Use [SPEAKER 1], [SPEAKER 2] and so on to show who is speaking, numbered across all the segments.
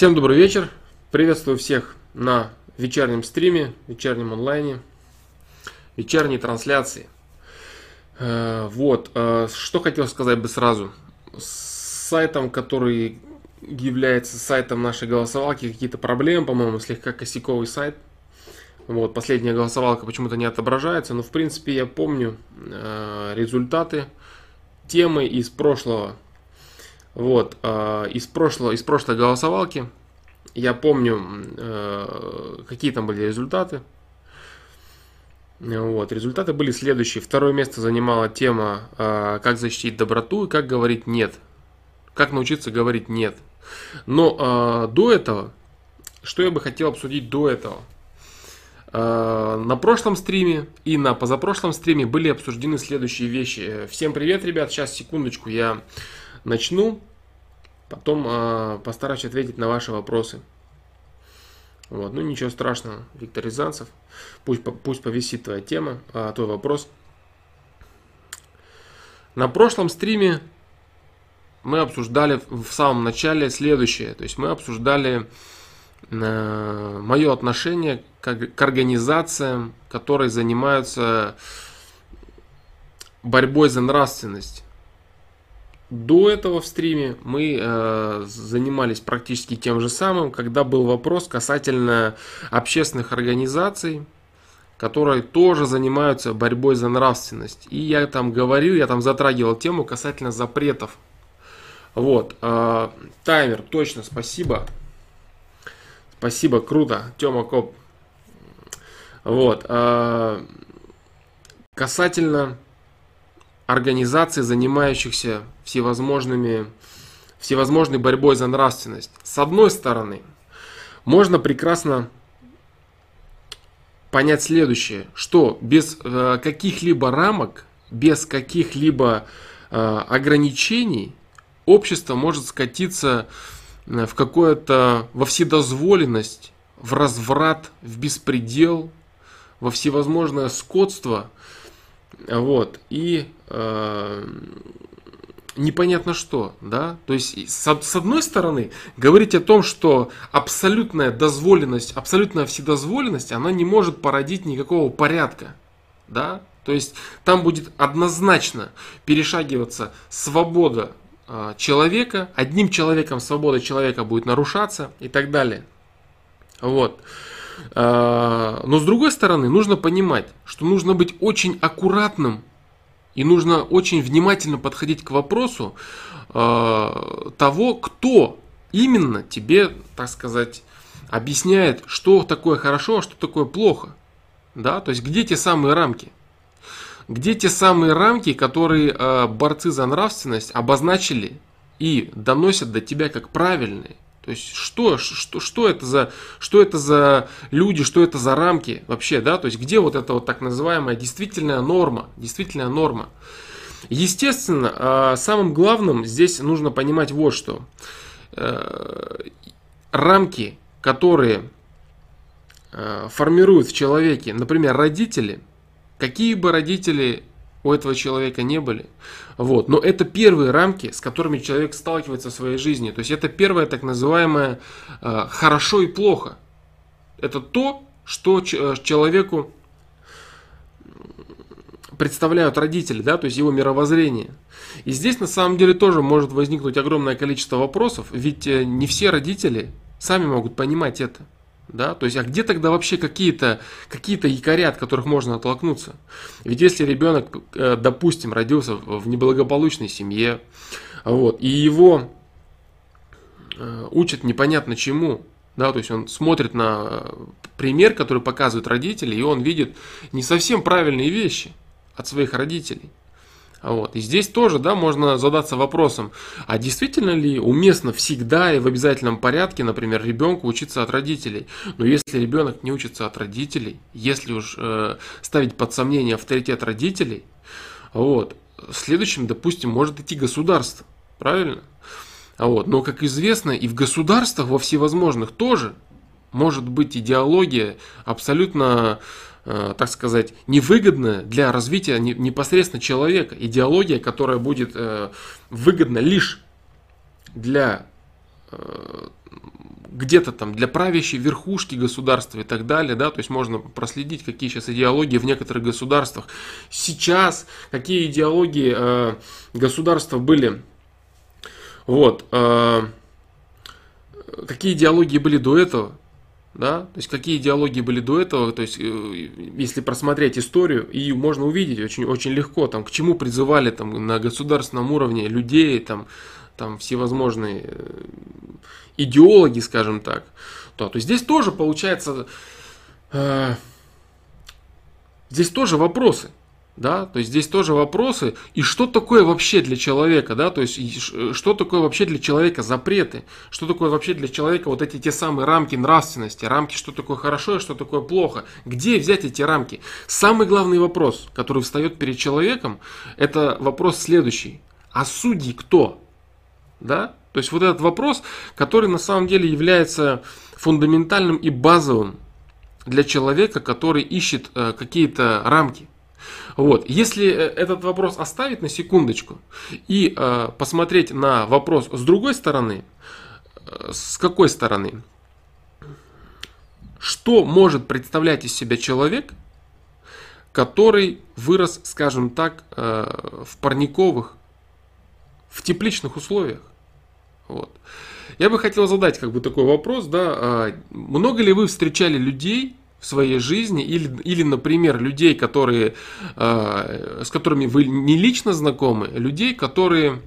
[SPEAKER 1] Всем добрый вечер. Приветствую всех на вечернем стриме, вечернем онлайне, вечерней трансляции. Э, вот, э, что хотел сказать бы сразу. С сайтом, который является сайтом нашей голосовалки, какие-то проблемы, по-моему, слегка косяковый сайт. Вот, последняя голосовалка почему-то не отображается, но в принципе я помню э, результаты темы из прошлого вот, э, из, прошлого, из прошлой голосовалки я помню, э, какие там были результаты. Вот, результаты были следующие. Второе место занимала тема э, «Как защитить доброту» и «Как говорить нет». Как научиться говорить «нет». Но э, до этого, что я бы хотел обсудить до этого? На прошлом стриме и на позапрошлом стриме были обсуждены следующие вещи. Всем привет, ребят. Сейчас, секундочку, я начну, потом э, постараюсь ответить на ваши вопросы. Вот, ну ничего страшного, Виктор Рязанцев, пусть, пусть повисит твоя тема, а, твой вопрос. На прошлом стриме мы обсуждали в самом начале следующее, то есть мы обсуждали э, мое отношение к, к организациям, которые занимаются борьбой за нравственность. До этого в стриме мы э, занимались практически тем же самым, когда был вопрос касательно общественных организаций, которые тоже занимаются борьбой за нравственность. И я там говорил, я там затрагивал тему касательно запретов. Вот, э, таймер, точно, спасибо. Спасибо, круто, Тёма Коп. Вот, э, касательно организаций, занимающихся всевозможными, всевозможной борьбой за нравственность. С одной стороны, можно прекрасно понять следующее, что без э, каких-либо рамок, без каких-либо э, ограничений общество может скатиться э, в какое-то, во вседозволенность, в разврат, в беспредел, во всевозможное скотство. Вот. И э, непонятно что, да, то есть с, одной стороны говорить о том, что абсолютная дозволенность, абсолютная вседозволенность, она не может породить никакого порядка, да, то есть там будет однозначно перешагиваться свобода э, человека, одним человеком свобода человека будет нарушаться и так далее, вот. Э, но с другой стороны, нужно понимать, что нужно быть очень аккуратным и нужно очень внимательно подходить к вопросу э, того, кто именно тебе, так сказать, объясняет, что такое хорошо, а что такое плохо. Да? То есть где те самые рамки? Где те самые рамки, которые э, борцы за нравственность обозначили и доносят до тебя как правильные? То есть что, что, что, это за, что это за люди, что это за рамки вообще, да? То есть где вот эта вот так называемая действительная норма, действительная норма. Естественно, а, самым главным здесь нужно понимать вот что. Э, рамки, которые э, формируют в человеке, например, родители, какие бы родители у этого человека не были. Вот. Но это первые рамки, с которыми человек сталкивается в своей жизни. То есть это первое так называемое э, хорошо и плохо. Это то, что э, человеку представляют родители, да, то есть его мировоззрение. И здесь на самом деле тоже может возникнуть огромное количество вопросов, ведь э, не все родители сами могут понимать это. Да? То есть, а где тогда вообще какие-то какие якоря, от которых можно оттолкнуться? Ведь если ребенок, э, допустим, родился в неблагополучной семье, вот, и его э, учат непонятно чему, да, то есть он смотрит на э, пример, который показывают родители, и он видит не совсем правильные вещи от своих родителей. Вот. И здесь тоже да, можно задаться вопросом, а действительно ли уместно всегда и в обязательном порядке, например, ребенку учиться от родителей? Но если ребенок не учится от родителей, если уж э, ставить под сомнение авторитет родителей, вот, следующим, допустим, может идти государство, правильно? Вот. Но, как известно, и в государствах во всевозможных тоже может быть идеология абсолютно так сказать, невыгодная для развития непосредственно человека. Идеология, которая будет э, выгодна лишь для э, где-то там для правящей верхушки государства и так далее, да, то есть можно проследить, какие сейчас идеологии в некоторых государствах. Сейчас какие идеологии э, государства были, вот, э, какие идеологии были до этого, да, то есть какие идеологии были до этого, то есть э, если просмотреть историю, и можно увидеть очень, очень легко, там, к чему призывали там на государственном уровне людей, там, там всевозможные э, идеологи, скажем так, то, то здесь тоже получается, э, здесь тоже вопросы да, то есть здесь тоже вопросы, и что такое вообще для человека, да, то есть что такое вообще для человека запреты, что такое вообще для человека вот эти те самые рамки нравственности, рамки, что такое хорошо и что такое плохо, где взять эти рамки. Самый главный вопрос, который встает перед человеком, это вопрос следующий, а судьи кто, да, то есть вот этот вопрос, который на самом деле является фундаментальным и базовым для человека, который ищет э, какие-то рамки. Вот. Если э, этот вопрос оставить на секундочку и э, посмотреть на вопрос с другой стороны, э, с какой стороны, что может представлять из себя человек, который вырос, скажем так, э, в парниковых, в тепличных условиях. Вот. Я бы хотел задать как бы такой вопрос, да, а много ли вы встречали людей, в своей жизни, или, или например, людей, которые, э, с которыми вы не лично знакомы, людей, которые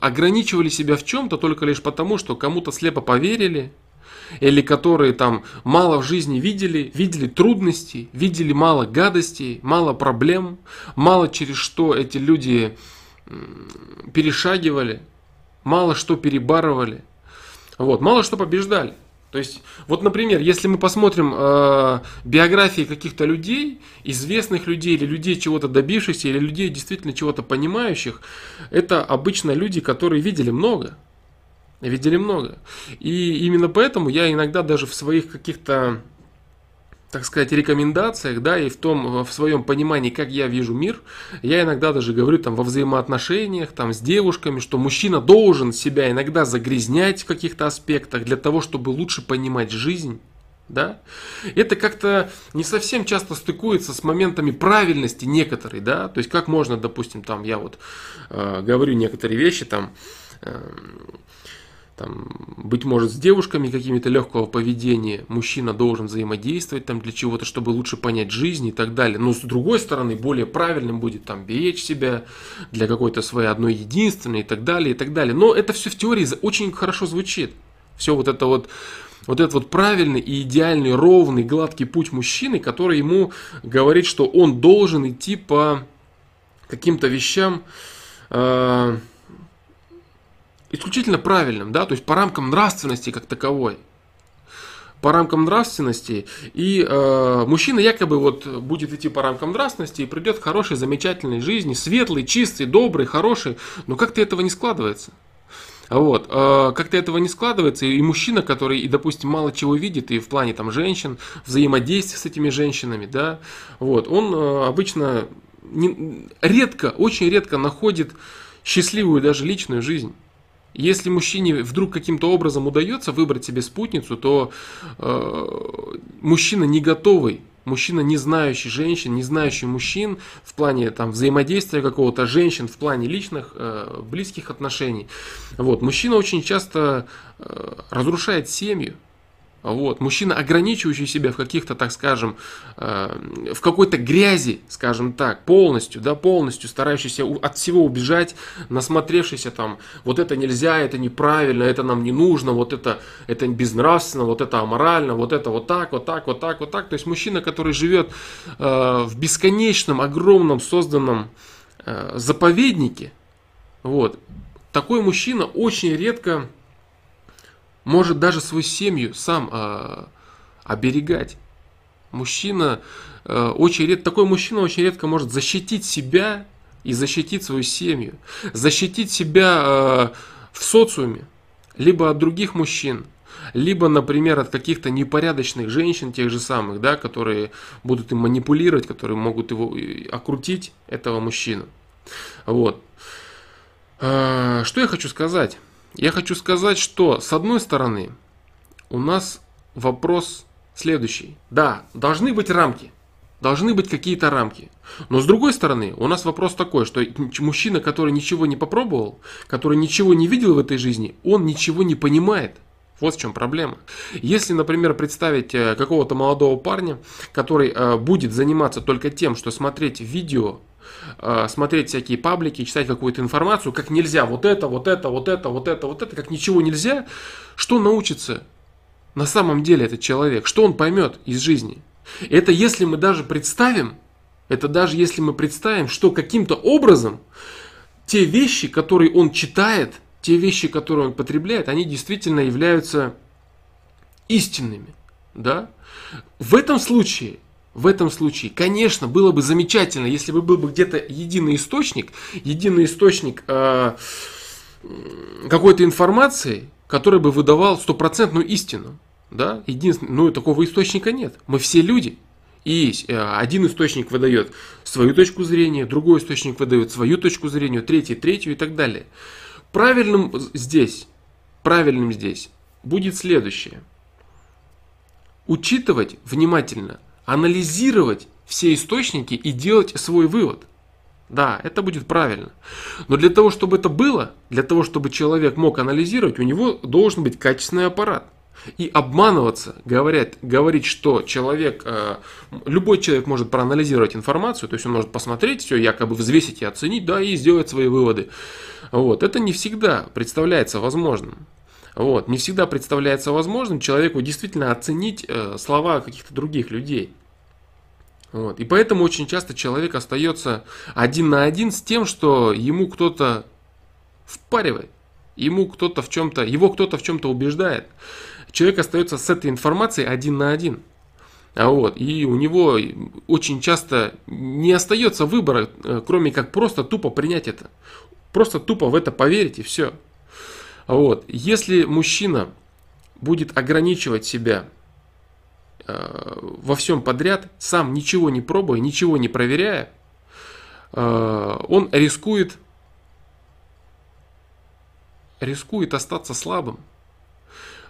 [SPEAKER 1] ограничивали себя в чем-то только лишь потому, что кому-то слепо поверили, или которые там мало в жизни видели, видели трудностей, видели мало гадостей, мало проблем, мало через что эти люди перешагивали, мало что перебарывали. Вот, мало что побеждали. То есть, вот, например, если мы посмотрим э, биографии каких-то людей, известных людей или людей чего-то добившихся, или людей действительно чего-то понимающих, это обычно люди, которые видели много. Видели много. И именно поэтому я иногда даже в своих каких-то так сказать, рекомендациях, да, и в том, в своем понимании, как я вижу мир, я иногда даже говорю там во взаимоотношениях, там с девушками, что мужчина должен себя иногда загрязнять в каких-то аспектах для того, чтобы лучше понимать жизнь. Да? Это как-то не совсем часто стыкуется с моментами правильности некоторой, да, то есть как можно, допустим, там я вот э, говорю некоторые вещи, там э, там, быть может, с девушками какими-то легкого поведения, мужчина должен взаимодействовать там для чего-то, чтобы лучше понять жизнь и так далее. Но с другой стороны, более правильным будет там беречь себя для какой-то своей одной единственной и так далее, и так далее. Но это все в теории очень хорошо звучит. Все вот это вот вот этот вот правильный и идеальный, ровный, гладкий путь мужчины, который ему говорит, что он должен идти по каким-то вещам, э, исключительно правильным, да, то есть по рамкам нравственности как таковой. По рамкам нравственности. И э, мужчина якобы вот будет идти по рамкам нравственности и придет к хорошей, замечательной жизни, светлый, чистый, добрый, хороший. Но как-то этого не складывается. Вот, э, как-то этого не складывается, и мужчина, который, и, допустим, мало чего видит, и в плане там женщин, взаимодействия с этими женщинами, да, вот, он э, обычно не, редко, очень редко находит счастливую даже личную жизнь. Если мужчине вдруг каким-то образом удается выбрать себе спутницу, то э, мужчина не готовый, мужчина не знающий женщин, не знающий мужчин в плане там, взаимодействия какого-то женщин, в плане личных э, близких отношений. Вот. Мужчина очень часто э, разрушает семью, вот. Мужчина, ограничивающий себя в каких-то, так скажем, э, в какой-то грязи, скажем так, полностью, да, полностью старающийся от всего убежать, насмотревшийся там, вот это нельзя, это неправильно, это нам не нужно, вот это, это безнравственно, вот это аморально, вот это вот так, вот так, вот так, вот так. То есть мужчина, который живет э, в бесконечном, огромном созданном э, заповеднике, вот, такой мужчина очень редко может даже свою семью сам э, оберегать. Мужчина э, очень редко, такой мужчина очень редко может защитить себя и защитить свою семью, защитить себя э, в социуме, либо от других мужчин, либо, например, от каких-то непорядочных женщин, тех же самых, да, которые будут им манипулировать, которые могут его окрутить, этого мужчину. Вот. Что я хочу сказать? Я хочу сказать, что с одной стороны у нас вопрос следующий. Да, должны быть рамки. Должны быть какие-то рамки. Но с другой стороны, у нас вопрос такой, что мужчина, который ничего не попробовал, который ничего не видел в этой жизни, он ничего не понимает. Вот в чем проблема. Если, например, представить э, какого-то молодого парня, который э, будет заниматься только тем, что смотреть видео, э, смотреть всякие паблики, читать какую-то информацию, как нельзя, вот это, вот это, вот это, вот это, вот это, как ничего нельзя, что научится на самом деле этот человек, что он поймет из жизни. Это если мы даже представим, это даже если мы представим, что каким-то образом те вещи, которые он читает – те вещи, которые он потребляет, они действительно являются истинными. Да? В этом случае, в этом случае, конечно, было бы замечательно, если бы был бы где-то единый источник, единый источник э, какой-то информации, который бы выдавал стопроцентную истину. Да? Единственное, ну такого источника нет. Мы все люди. И э, один источник выдает свою точку зрения, другой источник выдает свою точку зрения, третий, третью и так далее. Правильным здесь, правильным здесь будет следующее. Учитывать внимательно, анализировать все источники и делать свой вывод. Да, это будет правильно. Но для того, чтобы это было, для того, чтобы человек мог анализировать, у него должен быть качественный аппарат. И обманываться, говорят, говорить, что человек, э, любой человек может проанализировать информацию, то есть он может посмотреть все, якобы взвесить и оценить, да, и сделать свои выводы. Вот, это не всегда представляется возможным. Вот, не всегда представляется возможным человеку действительно оценить э, слова каких-то других людей. Вот. И поэтому очень часто человек остается один на один с тем, что ему кто-то впаривает, ему кто-то в чем-то, его кто-то в чем-то убеждает человек остается с этой информацией один на один. А вот, и у него очень часто не остается выбора, э, кроме как просто тупо принять это. Просто тупо в это поверить и все. Вот, если мужчина будет ограничивать себя э, во всем подряд, сам ничего не пробуя, ничего не проверяя, э, он рискует, рискует остаться слабым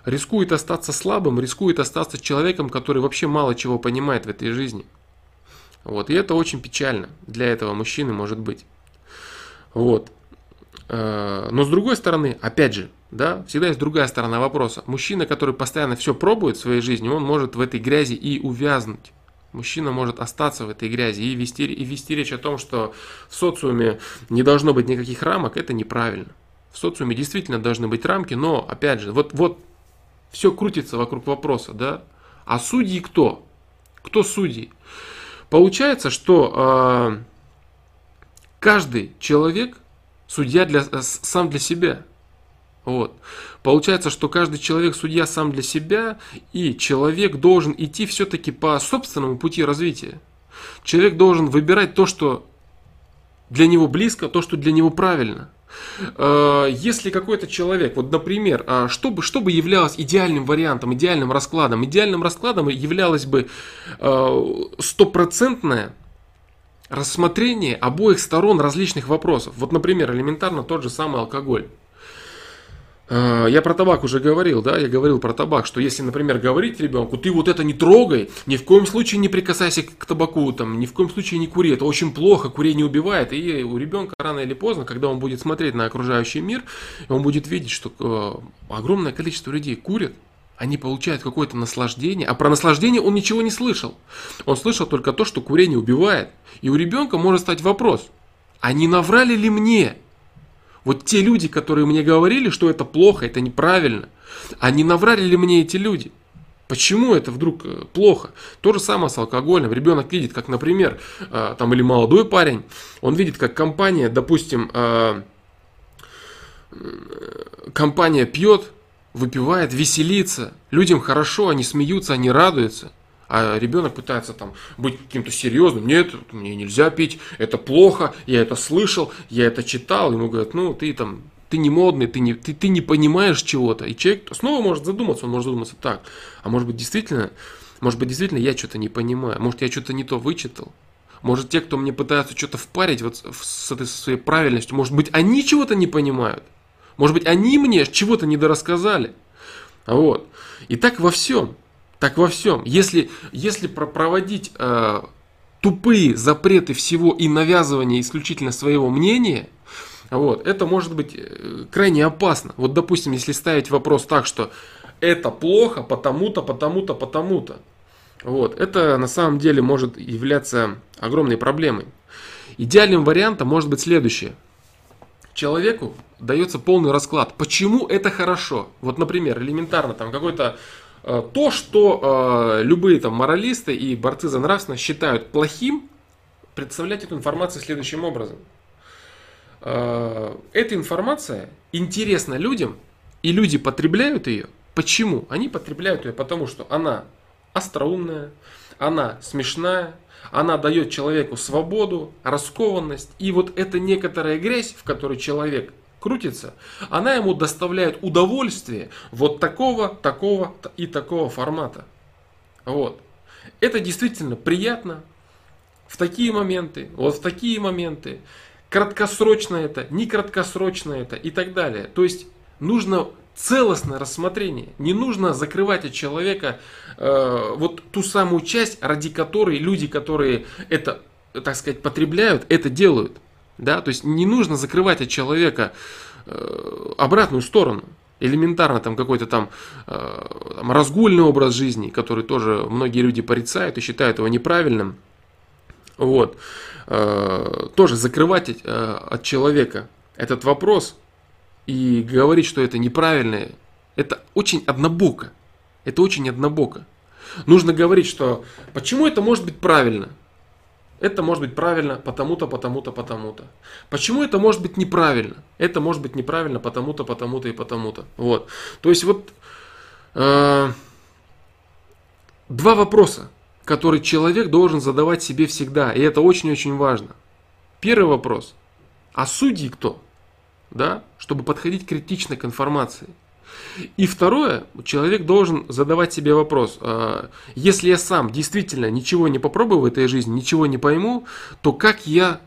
[SPEAKER 1] рискует остаться слабым, рискует остаться человеком, который вообще мало чего понимает в этой жизни. Вот, и это очень печально для этого мужчины может быть. Вот. Э, но с другой стороны, опять же, да, всегда есть другая сторона вопроса. Мужчина, который постоянно все пробует в своей жизни, он может в этой грязи и увязнуть. Мужчина может остаться в этой грязи и вести, и вести речь о том, что в социуме не должно быть никаких рамок, это неправильно. В социуме действительно должны быть рамки, но, опять же, вот, вот все крутится вокруг вопроса, да? А судьи кто? Кто судьи? Получается, что э, каждый человек судья для, сам для себя. Вот. Получается, что каждый человек судья сам для себя, и человек должен идти все-таки по собственному пути развития. Человек должен выбирать то, что для него близко, то, что для него правильно. Э, если какой-то человек, вот, например, а, что бы, что бы являлось идеальным вариантом, идеальным раскладом? Идеальным раскладом являлось бы э, стопроцентное рассмотрение обоих сторон различных вопросов. Вот, например, элементарно тот же самый алкоголь. Э, я про табак уже говорил, да, я говорил про табак, что если, например, говорить ребенку, ты вот это не трогай, ни в коем случае не прикасайся к табаку, там, ни в коем случае не кури, это очень плохо, курение убивает, и у ребенка рано или поздно, когда он будет смотреть на окружающий мир, он будет видеть, что э, огромное количество людей курят, они получают какое-то наслаждение, а про наслаждение он ничего не слышал. Он слышал только то, что курение убивает. И у ребенка может стать вопрос, а не наврали ли мне? Вот те люди, которые мне говорили, что это плохо, это неправильно, они наврали ли мне эти люди? Почему это вдруг э, плохо? То же самое с алкоголем. Ребенок видит, как, например, э, там или молодой парень, он видит, как компания, допустим, э, компания пьет, выпивает, веселится, людям хорошо, они смеются, они радуются. А ребенок пытается там быть каким-то серьезным. Нет, мне нельзя пить, это плохо, я это слышал, я это читал. Ему говорят, ну ты там, ты не модный, ты не, ты, ты не понимаешь чего-то. И человек снова может задуматься, он может задуматься так. А может быть действительно, может быть действительно я что-то не понимаю, может я что-то не то вычитал. Может те, кто мне пытаются что-то впарить вот с этой своей правильностью, может быть они чего-то не понимают. Может быть, они мне чего-то недорассказали. Вот. И так во всем. Так во всем. Если, если проводить э, тупые запреты всего и навязывание исключительно своего мнения, вот, это может быть э, крайне опасно. Вот, допустим, если ставить вопрос так, что это плохо потому-то, потому-то, потому-то. Вот, это на самом деле может являться огромной проблемой. Идеальным вариантом может быть следующее. Человеку дается полный расклад. Почему это хорошо? Вот, например, элементарно там какой-то то, что э, любые там моралисты и борцы за нравственность считают плохим, представлять эту информацию следующим образом. Э, эта информация интересна людям, и люди потребляют ее. Почему? Они потребляют ее потому, что она остроумная, она смешная, она дает человеку свободу, раскованность. И вот эта некоторая грязь, в которой человек крутится, она ему доставляет удовольствие вот такого, такого и такого формата. Вот. Это действительно приятно в такие моменты, вот в такие моменты. Краткосрочно это, не краткосрочно это и так далее. То есть нужно целостное рассмотрение. Не нужно закрывать от человека э, вот ту самую часть, ради которой люди, которые это, так сказать, потребляют, это делают. Да? То есть не нужно закрывать от человека э, обратную сторону. Элементарно там какой-то там, э, там разгульный образ жизни, который тоже многие люди порицают и считают его неправильным. Вот. Э, тоже закрывать от человека этот вопрос – и говорить, что это неправильно, это очень однобоко. Это очень однобоко. Нужно говорить, что почему это может быть правильно? Это может быть правильно потому-то, потому-то, потому-то. Почему это может быть неправильно? Это может быть неправильно потому-то, потому-то и потому-то. Вот. То есть вот э, два вопроса, которые человек должен задавать себе всегда. И это очень-очень важно. Первый вопрос. А судьи кто? да, чтобы подходить критично к информации. И второе, человек должен задавать себе вопрос, а, если я сам действительно ничего не попробую в этой жизни, ничего не пойму, то как я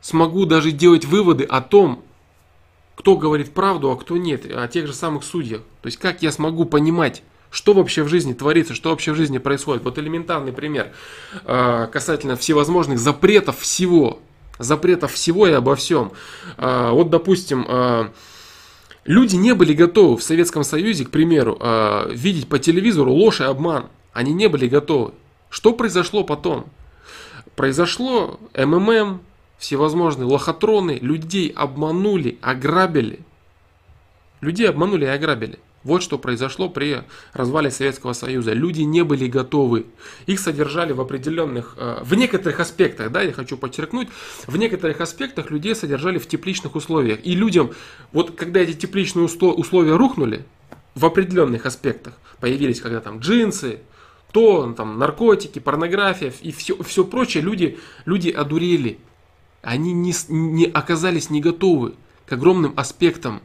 [SPEAKER 1] смогу даже делать выводы о том, кто говорит правду, а кто нет, о тех же самых судьях. То есть как я смогу понимать, что вообще в жизни творится, что вообще в жизни происходит. Вот элементарный пример а, касательно всевозможных запретов всего запретов всего и обо всем. А, вот, допустим, люди не были готовы в Советском Союзе, к примеру, а, видеть по телевизору ложь и обман. Они не были готовы. Что произошло потом? Произошло МММ, всевозможные лохотроны, людей обманули, ограбили. Людей обманули и ограбили. Вот что произошло при развале Советского Союза. Люди не были готовы. Их содержали в определенных, э, в некоторых аспектах, да, я хочу подчеркнуть, в некоторых аспектах людей содержали в тепличных условиях. И людям, вот когда эти тепличные условия рухнули, в определенных аспектах, появились когда там джинсы, то, там, наркотики, порнография и все, все прочее, люди, люди одурели. Они не, не оказались не готовы к огромным аспектам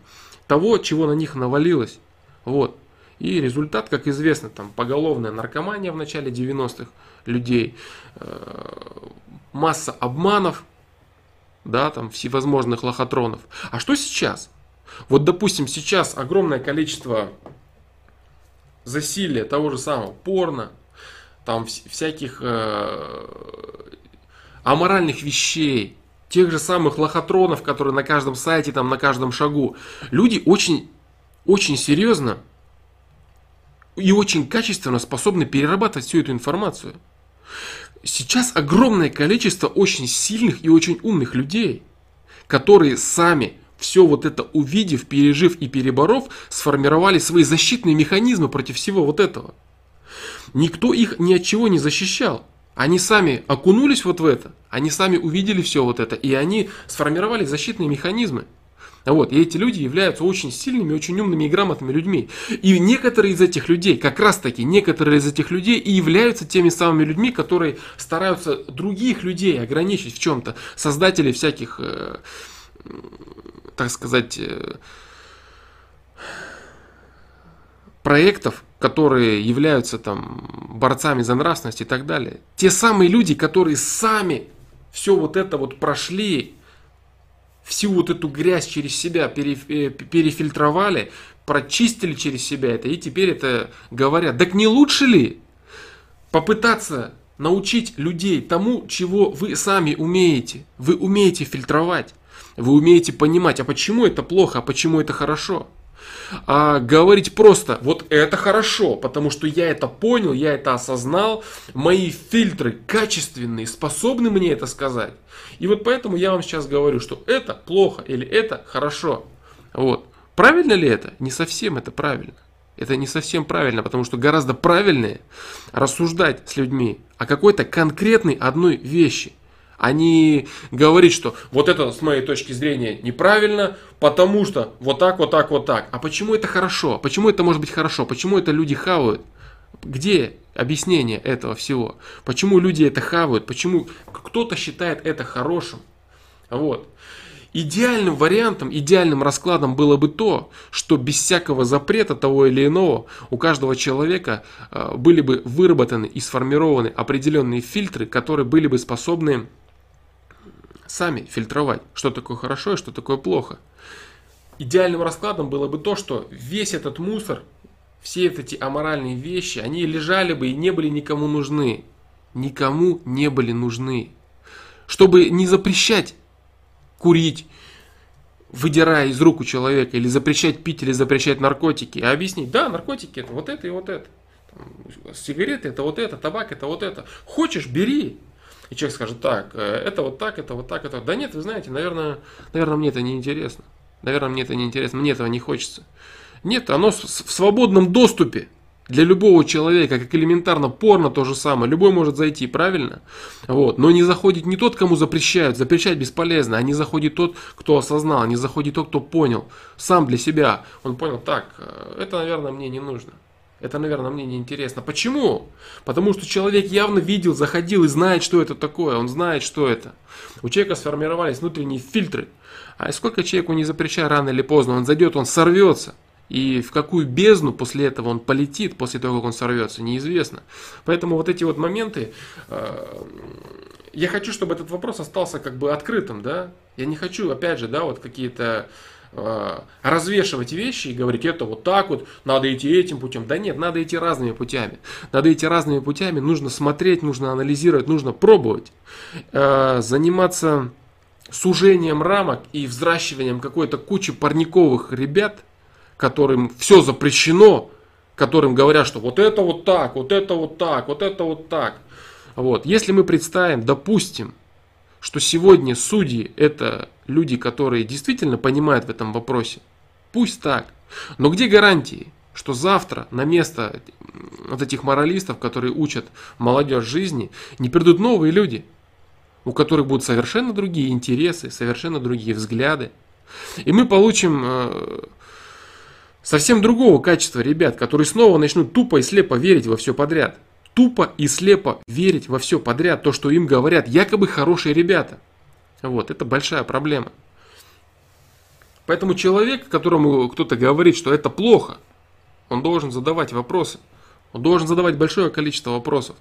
[SPEAKER 1] того, чего на них навалилось. Вот. И результат, как известно, там поголовная наркомания в начале 90-х людей, э, масса обманов, да, там всевозможных лохотронов. А что сейчас? Вот, допустим, сейчас огромное количество засилия того же самого порно, там всяких э, аморальных вещей, тех же самых лохотронов, которые на каждом сайте, там на каждом шагу. Люди очень очень серьезно и очень качественно способны перерабатывать всю эту информацию. Сейчас огромное количество очень сильных и очень умных людей, которые сами все вот это увидев, пережив и переборов, сформировали свои защитные механизмы против всего вот этого. Никто их ни от чего не защищал. Они сами окунулись вот в это, они сами увидели все вот это, и они сформировали защитные механизмы. Вот, и эти люди являются очень сильными, очень умными и грамотными людьми. И некоторые из этих людей, как раз таки, некоторые из этих людей и являются теми самыми людьми, которые стараются других людей ограничить в чем-то. Создатели всяких, э, так сказать, э, проектов, которые являются там борцами за нравственность и так далее. Те самые люди, которые сами все вот это вот прошли, всю вот эту грязь через себя э, перефильтровали, прочистили через себя это, и теперь это говорят. Так не лучше ли попытаться научить людей тому, чего вы сами умеете? Вы умеете фильтровать, вы умеете понимать, а почему это плохо, а почему это хорошо? А говорить просто, вот это хорошо, потому что я это понял, я это осознал, мои фильтры качественные, способны мне это сказать. И вот поэтому я вам сейчас говорю, что это плохо или это хорошо. Вот. Правильно ли это? Не совсем это правильно. Это не совсем правильно, потому что гораздо правильнее рассуждать с людьми о какой-то конкретной одной вещи а не говорить, что вот это с моей точки зрения неправильно, потому что вот так, вот так, вот так. А почему это хорошо? Почему это может быть хорошо? Почему это люди хавают? Где объяснение этого всего? Почему люди это хавают? Почему кто-то считает это хорошим? Вот. Идеальным вариантом, идеальным раскладом было бы то, что без всякого запрета того или иного у каждого человека э, были бы выработаны и сформированы определенные фильтры, которые были бы способны сами фильтровать, что такое хорошо и что такое плохо. Идеальным раскладом было бы то, что весь этот мусор, все эти аморальные вещи, они лежали бы и не были никому нужны. Никому не были нужны. Чтобы не запрещать курить, выдирая из рук у человека, или запрещать пить, или запрещать наркотики, а объяснить, да, наркотики это вот это и вот это. Сигареты это вот это, табак это вот это. Хочешь, бери и человек скажет, так, э, это вот так, это вот так, это... Да нет, вы знаете, наверное, наверное, мне это не интересно. Наверное, мне это не интересно, мне этого не хочется. Нет, оно в свободном доступе для любого человека, как элементарно порно то же самое. Любой может зайти, правильно? Вот. Но не заходит не тот, кому запрещают. Запрещать бесполезно. А не заходит тот, кто осознал. Не заходит тот, кто понял. Сам для себя. Он понял, так, э, это, наверное, мне не нужно. Это, наверное, мне не интересно. Почему? Потому что человек явно видел, заходил и знает, что это такое. Он знает, что это. У человека сформировались внутренние фильтры. А сколько человеку не запрещай, рано или поздно, он зайдет, он сорвется. И в какую бездну после этого он полетит, после того, как он сорвется, неизвестно. Поэтому вот эти вот моменты, э, я хочу, чтобы этот вопрос остался как бы открытым, да. Я не хочу, опять же, да, вот какие-то Э, развешивать вещи и говорить, это вот так вот, надо идти этим путем. Да нет, надо идти разными путями. Надо идти разными путями, нужно смотреть, нужно анализировать, нужно пробовать. Э, заниматься сужением рамок и взращиванием какой-то кучи парниковых ребят, которым все запрещено, которым говорят, что вот это вот так, вот это вот так, вот это вот так. Вот. Если мы представим, допустим, что сегодня судьи это люди, которые действительно понимают в этом вопросе. Пусть так. Но где гарантии, что завтра на место вот этих моралистов, которые учат молодежь жизни, не придут новые люди, у которых будут совершенно другие интересы, совершенно другие взгляды. И мы получим э, совсем другого качества ребят, которые снова начнут тупо и слепо верить во все подряд тупо и слепо верить во все подряд, то, что им говорят, якобы хорошие ребята. Вот, это большая проблема. Поэтому человек, которому кто-то говорит, что это плохо, он должен задавать вопросы. Он должен задавать большое количество вопросов.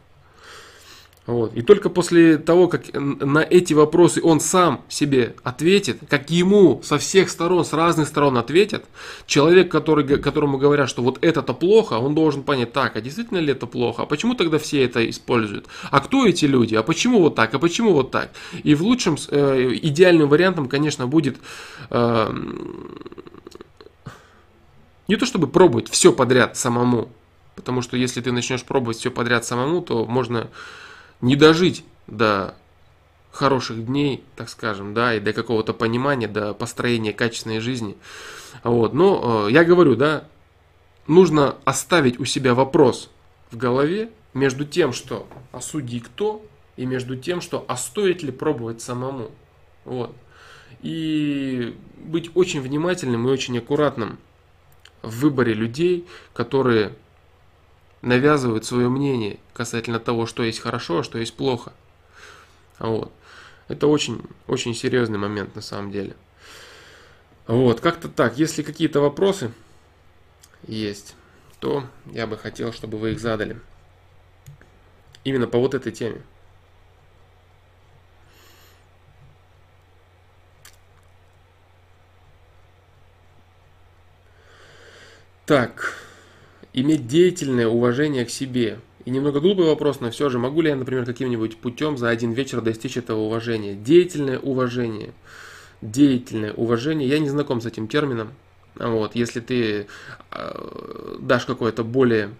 [SPEAKER 1] Вот. И только после того, как на эти вопросы он сам себе ответит, как ему со всех сторон, с разных сторон ответят, человек, который, которому говорят, что вот это-то плохо, он должен понять, так, а действительно ли это плохо, а почему тогда все это используют, а кто эти люди, а почему вот так, а почему вот так. И в лучшем, э, идеальным вариантом, конечно, будет э, не то чтобы пробовать все подряд самому, потому что если ты начнешь пробовать все подряд самому, то можно не дожить до хороших дней, так скажем, да, и до какого-то понимания, до построения качественной жизни. Вот. Но э, я говорю, да, нужно оставить у себя вопрос в голове между тем, что а судьи кто, и между тем, что а стоит ли пробовать самому. Вот. И быть очень внимательным и очень аккуратным в выборе людей, которые навязывают свое мнение касательно того, что есть хорошо, а что есть плохо. Вот. Это очень, очень серьезный момент на самом деле. Вот, как-то так. Если какие-то вопросы есть, то я бы хотел, чтобы вы их задали. Именно по вот этой теме. Так иметь деятельное уважение к себе. И немного глупый вопрос, но все же, могу ли я, например, каким-нибудь путем за один вечер достичь этого уважения? Деятельное уважение. Деятельное уважение. Я не знаком с этим термином. Вот, если ты э, дашь какое-то более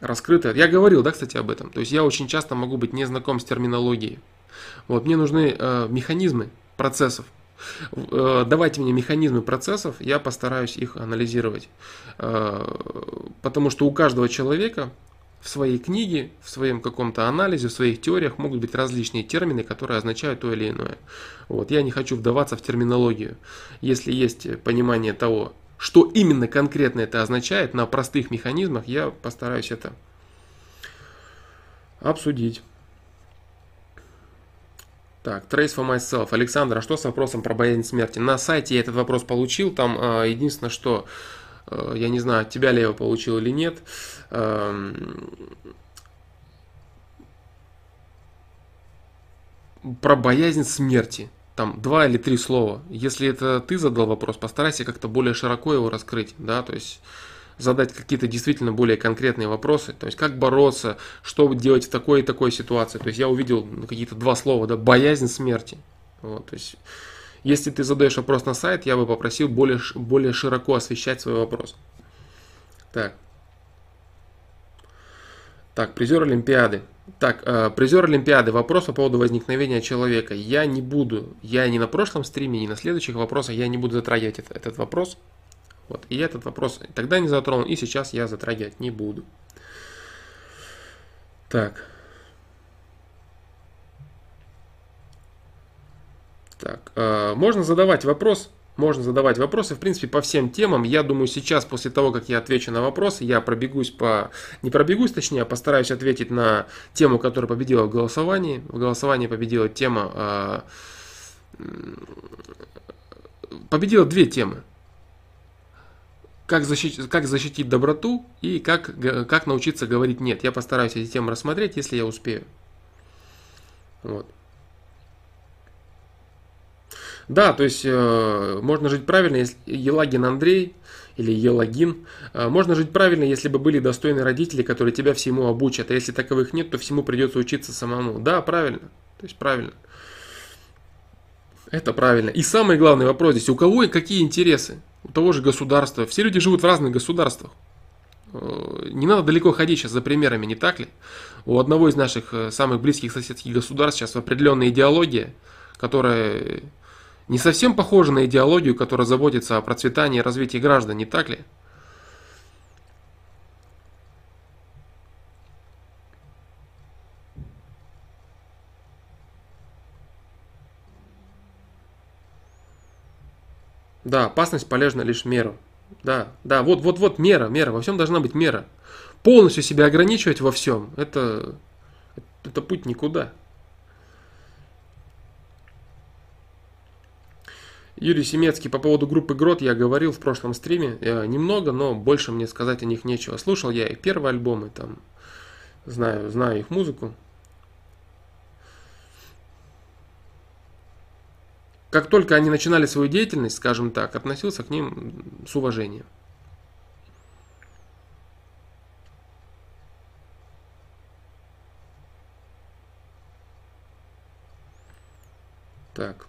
[SPEAKER 1] раскрытое. Я говорил, да, кстати, об этом. То есть я очень часто могу быть не знаком с терминологией. Вот, мне нужны э, механизмы процессов. Э, давайте мне механизмы процессов, я постараюсь их анализировать. Э, потому что у каждого человека в своей книге, в своем каком-то анализе, в своих теориях могут быть различные термины, которые означают то или иное. Вот. Я не хочу вдаваться в терминологию. Если есть понимание того, что именно конкретно это означает на простых механизмах, я постараюсь это обсудить. Так, Trace for Myself. Александр, а что с вопросом про боязнь смерти? На сайте я этот вопрос получил. Там э, единственное, что э, я не знаю, от тебя ли я его получил или нет. Э, про боязнь смерти. Там два или три слова. Если это ты задал вопрос, постарайся как-то более широко его раскрыть. Да, то есть задать какие-то действительно более конкретные вопросы, то есть как бороться, что делать в такой и такой ситуации. То есть я увидел какие-то два слова, да, боязнь смерти. Вот, то есть если ты задаешь вопрос на сайт, я бы попросил более, более широко освещать свой вопрос. Так. Так, призер Олимпиады. Так, э, призер Олимпиады. Вопрос по поводу возникновения человека. Я не буду, я не на прошлом стриме, не на следующих вопросах, я не буду затрагивать этот, этот вопрос. Вот. И этот вопрос тогда не затронул, и сейчас я затрагивать не буду. Так. Так, э, можно задавать вопрос, можно задавать вопросы, в принципе, по всем темам. Я думаю, сейчас, после того, как я отвечу на вопросы, я пробегусь по... Не пробегусь, точнее, а постараюсь ответить на тему, которая победила в голосовании. В голосовании победила тема... Э, победила две темы как защитить, как защитить доброту и как, как научиться говорить нет. Я постараюсь эти темы рассмотреть, если я успею. Вот. Да, то есть э, можно жить правильно, если Елагин Андрей или Елагин, э, можно жить правильно, если бы были достойные родители, которые тебя всему обучат. А если таковых нет, то всему придется учиться самому. Да, правильно. То есть правильно. Это правильно. И самый главный вопрос здесь, у кого и какие интересы? У того же государства. Все люди живут в разных государствах. Э, не надо далеко ходить сейчас за примерами, не так ли? У одного из наших э, самых близких соседских государств сейчас определенная идеология, которая не совсем похожа на идеологию, которая заботится о процветании и развитии граждан, не так ли? Да, опасность полезна лишь меру. Да, да, вот, вот, вот мера, мера, во всем должна быть мера. Полностью себя ограничивать во всем, это, это путь никуда. Юрий Семецкий по поводу группы Грот я говорил в прошлом стриме э, немного, но больше мне сказать о них нечего. Слушал я их первые альбомы, там знаю, знаю их музыку. Как только они начинали свою деятельность, скажем так, относился к ним с уважением. Так.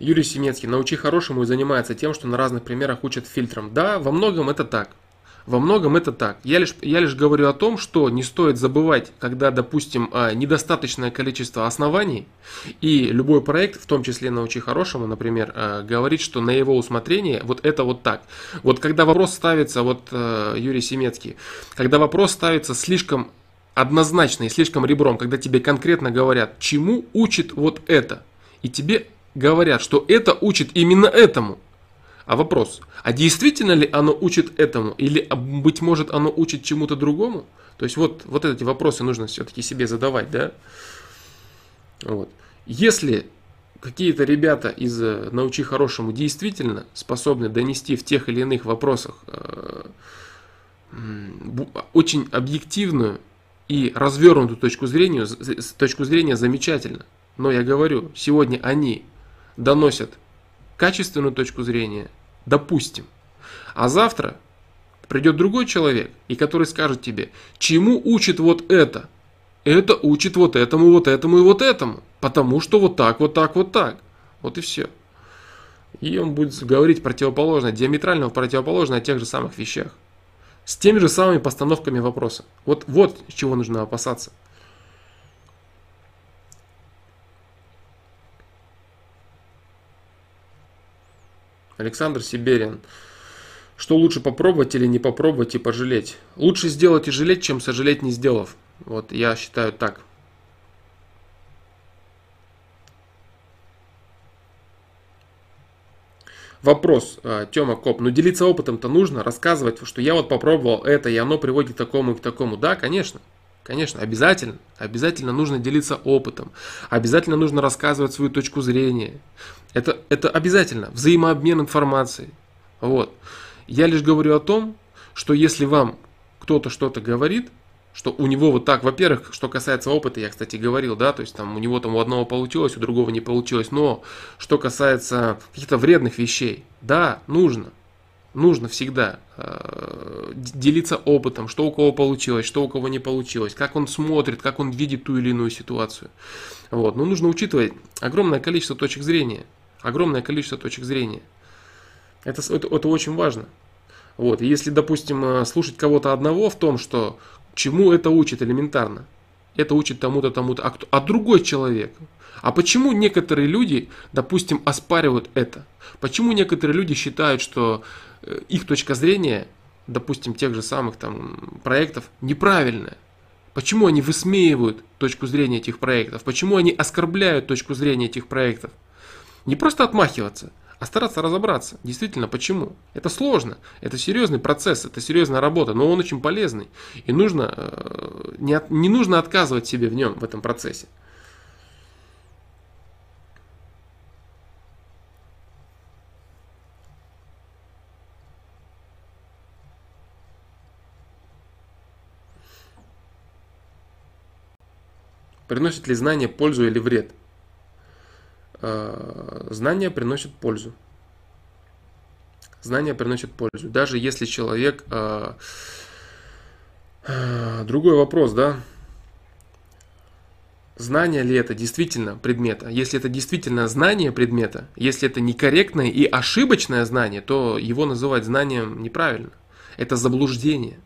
[SPEAKER 1] Юрий Семецкий, научи хорошему и занимается тем, что на разных примерах учат фильтрам. Да, во многом это так. Во многом это так. Я лишь, я лишь говорю о том, что не стоит забывать, когда, допустим, а, недостаточное количество оснований, и любой проект, в том числе научи хорошему, например, а, говорит, что на его усмотрение вот это вот так. Вот когда вопрос ставится, вот а, Юрий Семецкий, когда вопрос ставится слишком однозначно и слишком ребром, когда тебе конкретно говорят, чему учит вот это, и тебе говорят, что это учит именно этому. А вопрос, а действительно ли оно учит этому? Или, а, быть может, оно учит чему-то другому? То есть вот, вот эти вопросы нужно все-таки себе задавать, да? Вот. Если какие-то ребята из э, «Научи хорошему» действительно способны донести в тех или иных вопросах э, очень объективную и развернутую точку зрения, точку зрения замечательно. Но я говорю, сегодня они доносят качественную точку зрения, допустим. А завтра придет другой человек, и который скажет тебе, чему учит вот это. Это учит вот этому, вот этому и вот этому. Потому что вот так, вот так, вот так. Вот и все. И он будет говорить противоположно, диаметрально противоположно о тех же самых вещах. С теми же самыми постановками вопроса. Вот, вот чего нужно опасаться. Александр Сиберин. Что лучше попробовать или не попробовать и пожалеть? Лучше сделать и жалеть, чем сожалеть не сделав. Вот я считаю так. Вопрос, а, Тёма Коп, ну делиться опытом-то нужно, рассказывать, что я вот попробовал это, и оно приводит к такому и к такому. Да, конечно, конечно, обязательно, обязательно нужно делиться опытом, обязательно нужно рассказывать свою точку зрения. Это, это обязательно, взаимообмен информацией. Вот. Я лишь говорю о том, что если вам кто-то что-то говорит, что у него вот так, во-первых, что касается опыта, я, кстати, говорил, да, то есть там у него там у одного получилось, у другого не получилось, но что касается каких-то вредных вещей, да, нужно, нужно всегда э, делиться опытом, что у кого получилось, что у кого не получилось, как он смотрит, как он видит ту или иную ситуацию. Вот. Но нужно учитывать огромное количество точек зрения, огромное количество точек зрения. Это, это, это очень важно. Вот. Если, допустим, э, слушать кого-то одного в том, что Чему это учит элементарно? Это учит тому-то, тому-то. А, кто, а другой человек? А почему некоторые люди, допустим, оспаривают это? Почему некоторые люди считают, что э, их точка зрения, допустим, тех же самых там проектов, неправильная? Почему они высмеивают точку зрения этих проектов? Почему они оскорбляют точку зрения этих проектов? Не просто отмахиваться, а стараться разобраться, действительно, почему. Это сложно, это серьезный процесс, это серьезная работа, но он очень полезный. И нужно, э, не, от, не нужно отказывать себе в нем, в этом процессе. Приносит ли знание пользу или вред? Э, знания приносят пользу. Знания приносят пользу. Даже если человек... Э, э, другой вопрос, да? Знание ли это действительно предмета? Если это действительно знание предмета, если это некорректное и ошибочное знание, то его называть знанием неправильно. Это заблуждение.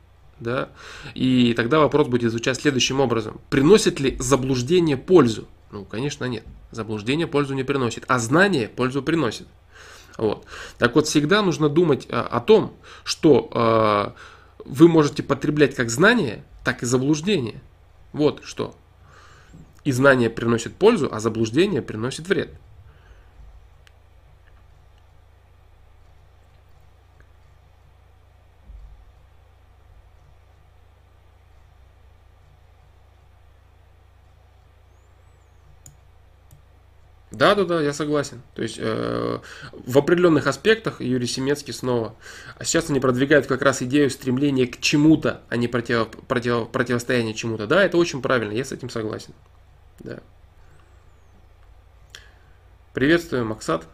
[SPEAKER 1] Да? И тогда вопрос будет звучать следующим образом. Приносит ли заблуждение пользу? Ну, конечно, нет. Заблуждение пользу не приносит, а знание пользу приносит. Вот. Так вот, всегда нужно думать а, о том, что а, вы можете потреблять как знание, так и заблуждение. Вот что. И знание приносит пользу, а заблуждение приносит вред. Да, да, да, я согласен. То есть э, в определенных аспектах Юрий Семецкий снова. А сейчас они продвигают как раз идею стремления к чему-то, а не против, против, противостояние чему-то. Да, это очень правильно, я с этим согласен. Да. Приветствую, Максат.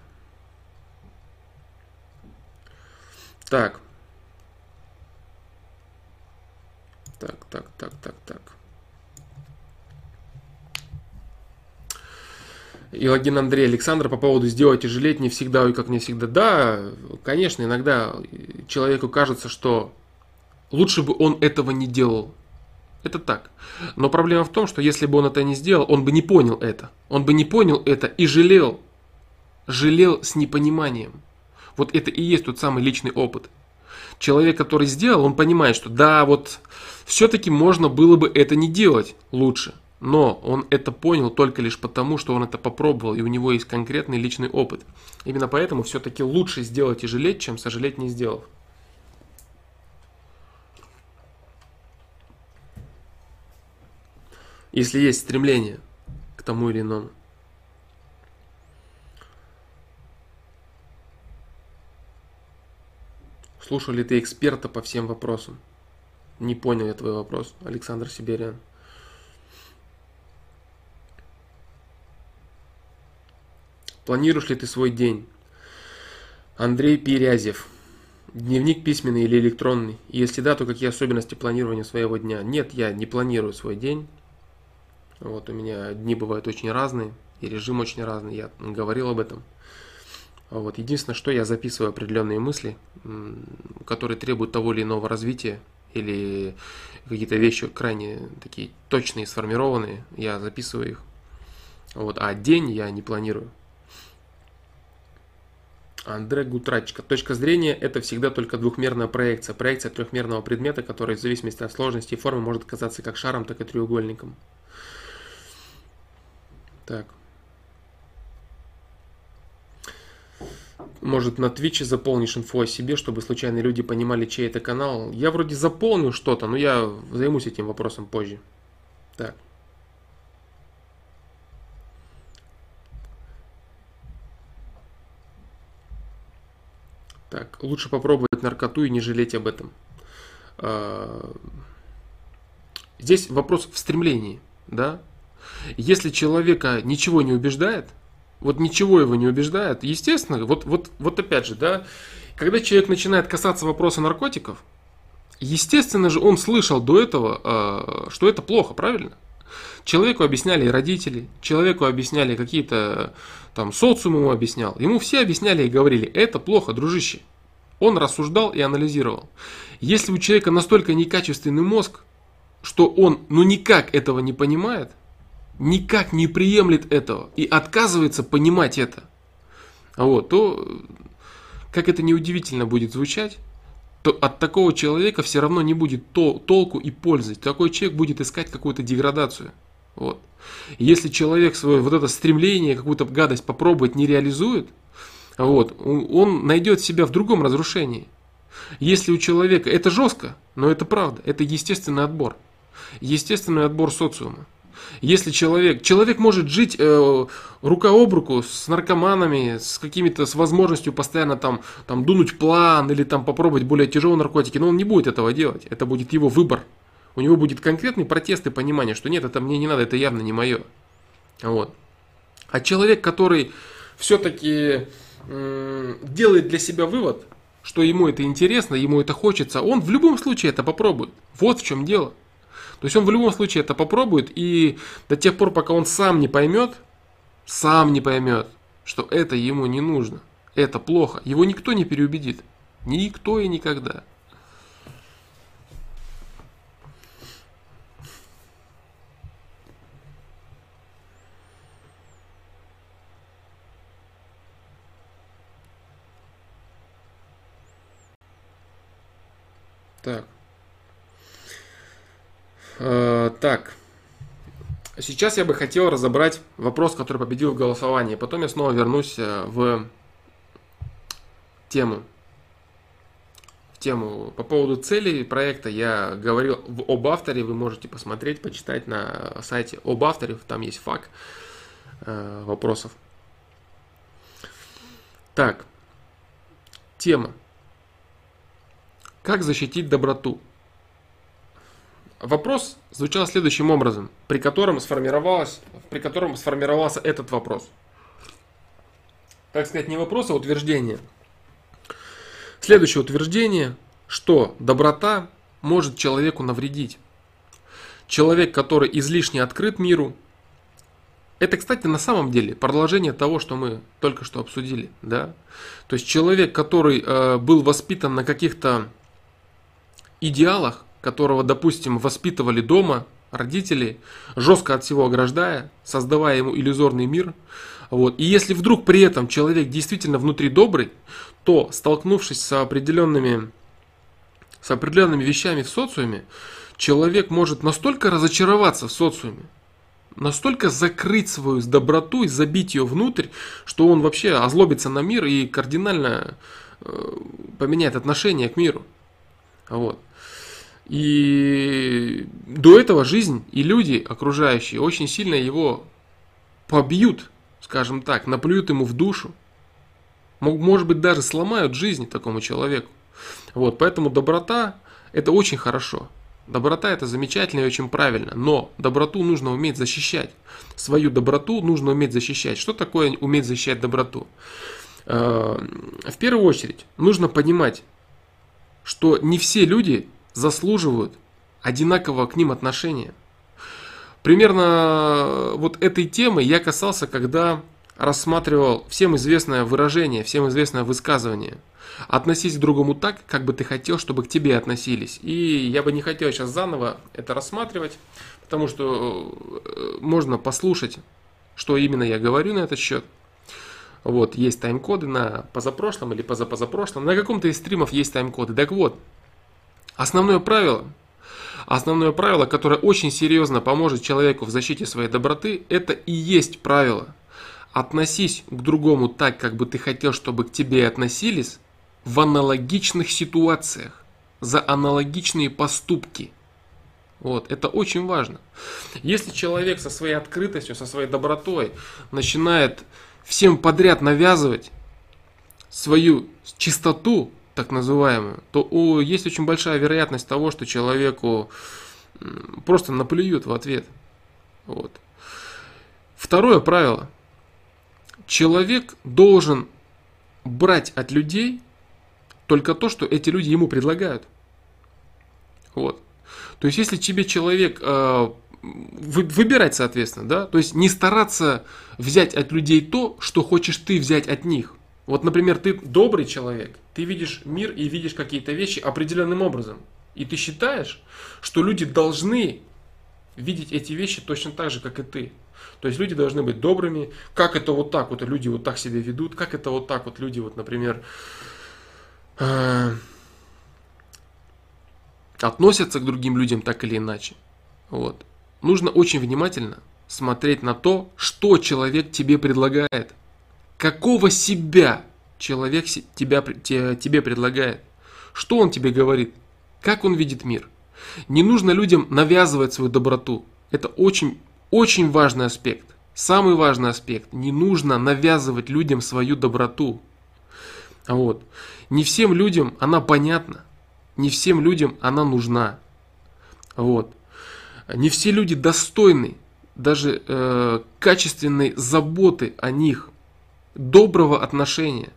[SPEAKER 1] Так. Так, так, так, так, так. Илагин Андрей Александр по поводу сделать и жалеть не всегда и как не всегда. Да, конечно, иногда человеку кажется, что лучше бы он этого не делал. Это так. Но проблема в том, что если бы он это не сделал, он бы не понял это. Он бы не понял это и жалел. Жалел с непониманием. Вот это и есть тот самый личный опыт. Человек, который сделал, он понимает, что да, вот все-таки можно было бы это не делать лучше но он это понял только лишь потому, что он это попробовал, и у него есть конкретный личный опыт. Именно поэтому все-таки лучше сделать и жалеть, чем сожалеть не сделав. Если есть стремление к тому или иному. Слушал ли ты эксперта по всем вопросам? Не понял я твой вопрос, Александр Сибириан. Планируешь ли ты свой день? Андрей Перязев. Дневник письменный или электронный? Если да, то какие особенности планирования своего дня? Нет, я не планирую свой день. Вот у меня дни бывают очень разные, и режим очень разный, я говорил об этом. Вот. Единственное, что я записываю определенные мысли, которые требуют того или иного развития, или какие-то вещи крайне такие точные, сформированные, я записываю их. Вот. А день я не планирую. Андре Гутрачка. Точка зрения – это всегда только двухмерная проекция. Проекция трехмерного предмета, который в зависимости от сложности и формы может казаться как шаром, так и треугольником. Так. Может, на Твиче заполнишь инфу о себе, чтобы случайные люди понимали, чей это канал. Я вроде заполню что-то, но я займусь этим вопросом позже. Так. Так, лучше попробовать наркоту и не жалеть об этом. А, здесь вопрос в стремлении, да? Если человека ничего не убеждает, вот ничего его не убеждает, естественно, вот, вот, вот опять же, да, когда человек начинает касаться вопроса наркотиков, естественно же он слышал до этого, а, что это плохо, правильно? Человеку объясняли родители, человеку объясняли какие-то там социум ему объяснял. Ему все объясняли и говорили, это плохо, дружище. Он рассуждал и анализировал. Если у человека настолько некачественный мозг, что он ну никак этого не понимает, никак не приемлет этого и отказывается понимать это, вот, то, как это неудивительно будет звучать, то от такого человека все равно не будет то, толку и пользы. Такой человек будет искать какую-то деградацию. Вот. Если человек свое вот это стремление, какую-то гадость попробовать не реализует, вот, он найдет себя в другом разрушении. Если у человека, это жестко, но это правда, это естественный отбор. Естественный отбор социума. Если человек, человек может жить э, рука об руку с наркоманами, с какими-то, с возможностью постоянно там, там дунуть план или там попробовать более тяжелые наркотики, но он не будет этого делать. Это будет его выбор. У него будет конкретный протест и понимание, что нет, это мне не надо, это явно не мое. Вот. А человек, который все-таки э, делает для себя вывод, что ему это интересно, ему это хочется, он в любом случае это попробует. Вот в чем дело. То есть он в любом случае это попробует, и до тех пор, пока он сам не поймет, сам не поймет, что это ему не нужно, это плохо, его никто не переубедит. Никто и никогда. Так. Э, так. Сейчас я бы хотел разобрать вопрос, который победил в голосовании. Потом я снова вернусь э, в тему. В тему. По поводу целей проекта я говорил в, об авторе. Вы можете посмотреть, почитать на сайте об авторе. Там есть факт э, вопросов. Так. Тема. Как защитить доброту? Вопрос звучал следующим образом, при котором, сформировалось, при котором сформировался этот вопрос. Так сказать, не вопрос, а утверждение. Следующее утверждение, что доброта может человеку навредить. Человек, который излишне открыт миру, это, кстати, на самом деле продолжение того, что мы только что обсудили. Да? То есть человек, который э, был воспитан на каких-то идеалах, которого, допустим, воспитывали дома родители, жестко от всего ограждая, создавая ему иллюзорный мир. Вот. И если вдруг при этом человек действительно внутри добрый, то, столкнувшись с определенными, с определенными вещами в социуме, человек может настолько разочароваться в социуме, настолько закрыть свою доброту и забить ее внутрь, что он вообще озлобится на мир и кардинально э, поменяет отношение к миру. Вот. И до этого жизнь и люди окружающие очень сильно его побьют, скажем так, наплюют ему в душу. Может быть, даже сломают жизнь такому человеку. Вот, поэтому доброта это очень хорошо. Доброта это замечательно и очень правильно, но доброту нужно уметь защищать. Свою доброту нужно уметь защищать. Что такое уметь защищать доброту? Э, в первую очередь нужно понимать, что не все люди заслуживают одинакового к ним отношения. Примерно э, вот этой темы я касался, когда рассматривал всем известное выражение, всем известное высказывание. Относись к другому так, как бы ты хотел, чтобы к тебе относились. И я бы не хотел сейчас заново это рассматривать, потому что э, можно послушать, что именно я говорю на этот счет. Вот, есть тайм-коды на позапрошлом или позапозапрошлом. На каком-то из стримов есть тайм-коды. Так вот, основное правило, основное правило, которое очень серьезно поможет человеку в защите своей доброты, это и есть правило. Относись к другому так, как бы ты хотел, чтобы к тебе относились в аналогичных ситуациях, за аналогичные поступки. Вот, это очень важно. Если человек со своей открытостью, со своей добротой начинает всем подряд навязывать свою чистоту, так называемую, то есть очень большая вероятность того, что человеку просто наплюют в ответ. Вот. Второе правило. Человек должен брать от людей только то, что эти люди ему предлагают. Вот. То есть, если тебе человек э, выбирать, соответственно, да, то есть не стараться взять от людей то, что хочешь ты взять от них. Вот, например, ты добрый человек, ты видишь мир и видишь какие-то вещи определенным образом. И ты считаешь, что люди должны видеть эти вещи точно так же, как и ты. То есть люди должны быть добрыми. Как это вот так вот люди вот так себя ведут? Как это вот так вот люди вот, например, э, относятся к другим людям так или иначе. Вот нужно очень внимательно смотреть на то, что человек тебе предлагает. Какого себя человек тебя, тебе предлагает. Что он тебе говорит. Как он видит мир. Не нужно людям навязывать свою доброту. Это очень, очень важный аспект. Самый важный аспект. Не нужно навязывать людям свою доброту. Вот. Не всем людям она понятна. Не всем людям она нужна. Вот. Не все люди достойны даже э, качественной заботы о них, доброго отношения.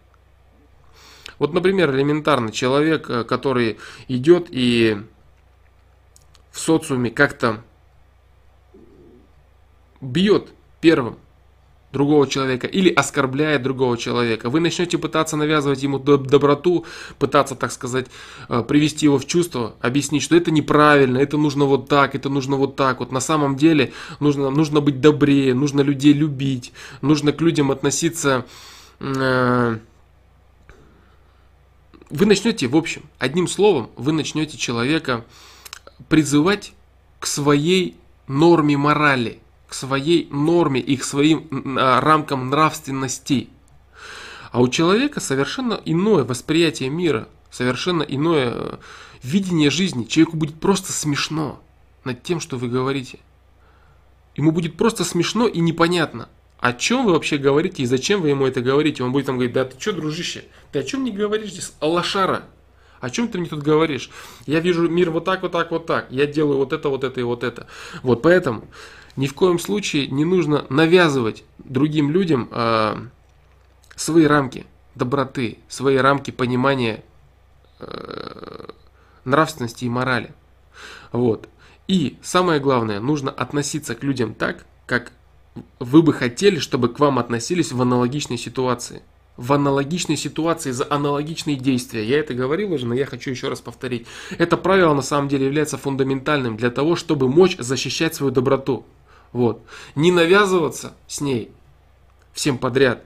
[SPEAKER 1] Вот, например, элементарно человек, э, который идет и в социуме как-то бьет первым другого человека или оскорбляет другого человека. Вы начнете пытаться навязывать ему доброту, пытаться, так сказать, э, привести его в чувство, объяснить, что это неправильно, это нужно вот так, это нужно вот так. Вот на самом деле нужно, нужно быть добрее, нужно людей любить, нужно к людям относиться... Э, вы начнете, в общем, одним словом, вы начнете человека призывать к своей норме морали – к своей норме и к своим а, рамкам нравственности. А у человека совершенно иное восприятие мира, совершенно иное э, видение жизни. Человеку будет просто смешно над тем, что вы говорите. Ему будет просто смешно и непонятно, о чем вы вообще говорите и зачем вы ему это говорите. Он будет там говорить, да ты что, дружище, ты о чем не говоришь здесь, Аллашара? О чем ты мне тут говоришь? Я вижу мир вот так, вот так, вот так. Я делаю вот это, вот это и вот это. Вот поэтому ни в коем случае не нужно навязывать другим людям э, свои рамки доброты, свои рамки понимания э, нравственности и морали. Вот. И самое главное, нужно относиться к людям так, как вы бы хотели, чтобы к вам относились в аналогичной ситуации. В аналогичной ситуации за аналогичные действия. Я это говорил уже, но я хочу еще раз повторить. Это правило на самом деле является фундаментальным для того, чтобы мочь защищать свою доброту. Вот. Не навязываться с ней всем подряд,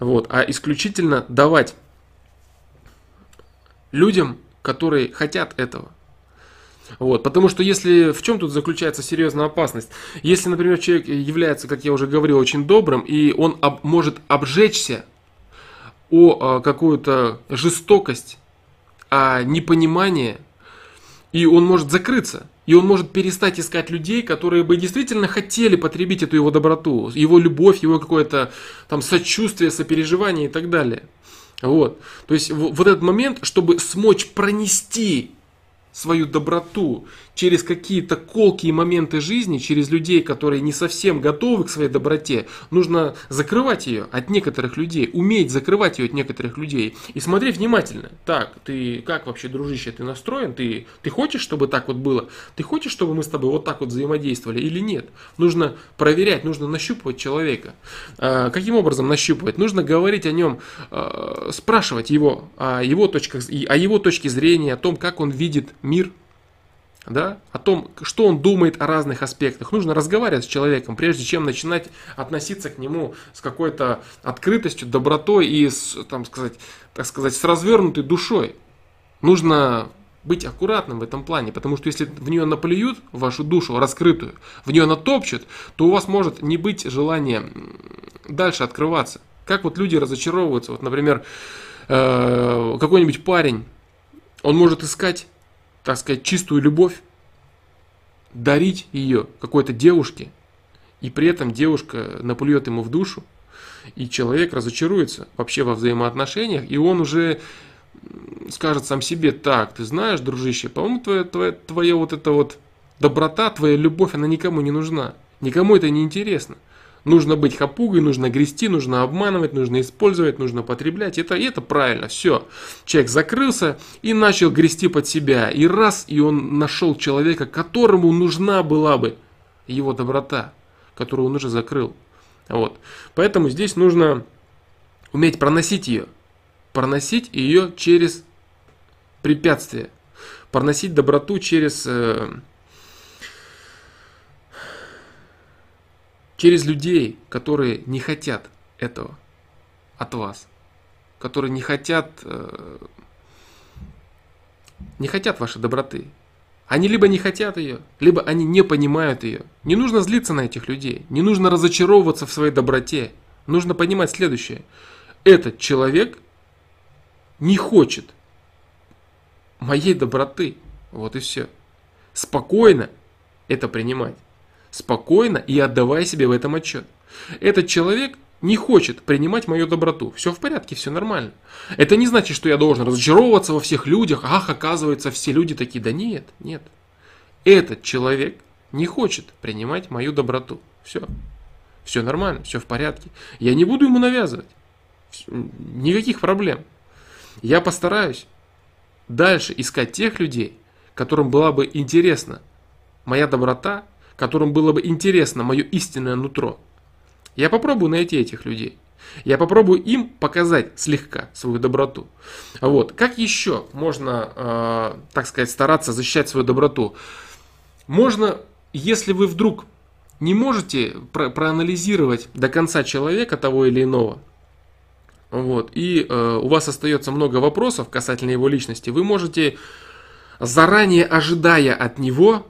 [SPEAKER 1] вот, а исключительно давать людям, которые хотят этого. Вот, потому что если в чем тут заключается серьезная опасность? Если, например, человек является, как я уже говорил, очень добрым, и он об, может обжечься о, о какую-то жестокость, о непонимание, и он может закрыться. И он может перестать искать людей, которые бы действительно хотели потребить эту его доброту, его любовь, его какое-то там сочувствие, сопереживание и так далее. Вот. То есть вот этот момент, чтобы смочь пронести свою доброту через какие-то колкие моменты жизни, через людей, которые не совсем готовы к своей доброте, нужно закрывать ее от некоторых людей, уметь закрывать ее от некоторых людей и смотреть внимательно. Так, ты как вообще, дружище, ты настроен? Ты, ты хочешь, чтобы так вот было? Ты хочешь, чтобы мы с тобой вот так вот взаимодействовали или нет? Нужно проверять, нужно нащупывать человека. А, каким образом нащупывать? Нужно говорить о нем, а, спрашивать его о его точках, о его точке зрения, о том, как он видит мир, да, о том, что он думает о разных аспектах. Нужно разговаривать с человеком, прежде чем начинать относиться к нему с какой-то открытостью, добротой и, с, там, сказать, так сказать, с развернутой душой. Нужно быть аккуратным в этом плане, потому что если в нее наплюют, в вашу душу раскрытую, в нее натопчут, то у вас может не быть желания дальше открываться. Как вот люди разочаровываются, вот, например, э, какой-нибудь парень, он может искать так сказать, чистую любовь, дарить ее какой-то девушке, и при этом девушка наплюет ему в душу, и человек разочаруется вообще во взаимоотношениях, и он уже скажет сам себе, так, ты знаешь, дружище, по-моему, твоя, твоя, твоя вот эта вот доброта, твоя любовь, она никому не нужна. Никому это не интересно. Нужно быть хапугой, нужно грести, нужно обманывать, нужно использовать, нужно потреблять. Это, это правильно, все. Человек закрылся и начал грести под себя. И раз, и он нашел человека, которому нужна была бы его доброта, которую он уже закрыл. Вот. Поэтому здесь нужно уметь проносить ее. Проносить ее через препятствия. Проносить доброту через через людей, которые не хотят этого от вас, которые не хотят, э, не хотят вашей доброты. Они либо не хотят ее, либо они не понимают ее. Не нужно злиться на этих людей, не нужно разочаровываться в своей доброте. Нужно понимать следующее. Этот человек не хочет моей доброты. Вот и все. Спокойно это принимать спокойно и отдавая себе в этом отчет. Этот человек не хочет принимать мою доброту. Все в порядке, все нормально. Это не значит, что я должен разочаровываться во всех людях. Ах, оказывается, все люди такие. Да нет, нет. Этот человек не хочет принимать мою доброту. Все. Все нормально, все в порядке. Я не буду ему навязывать. Никаких проблем. Я постараюсь дальше искать тех людей, которым была бы интересна моя доброта которым было бы интересно мое истинное нутро. Я попробую найти этих людей. Я попробую им показать слегка свою доброту. Вот. Как еще можно, э, так сказать, стараться защищать свою доброту? Можно, если вы вдруг не можете про проанализировать до конца человека того или иного, вот, и э, у вас остается много вопросов касательно его личности, вы можете, заранее ожидая от него,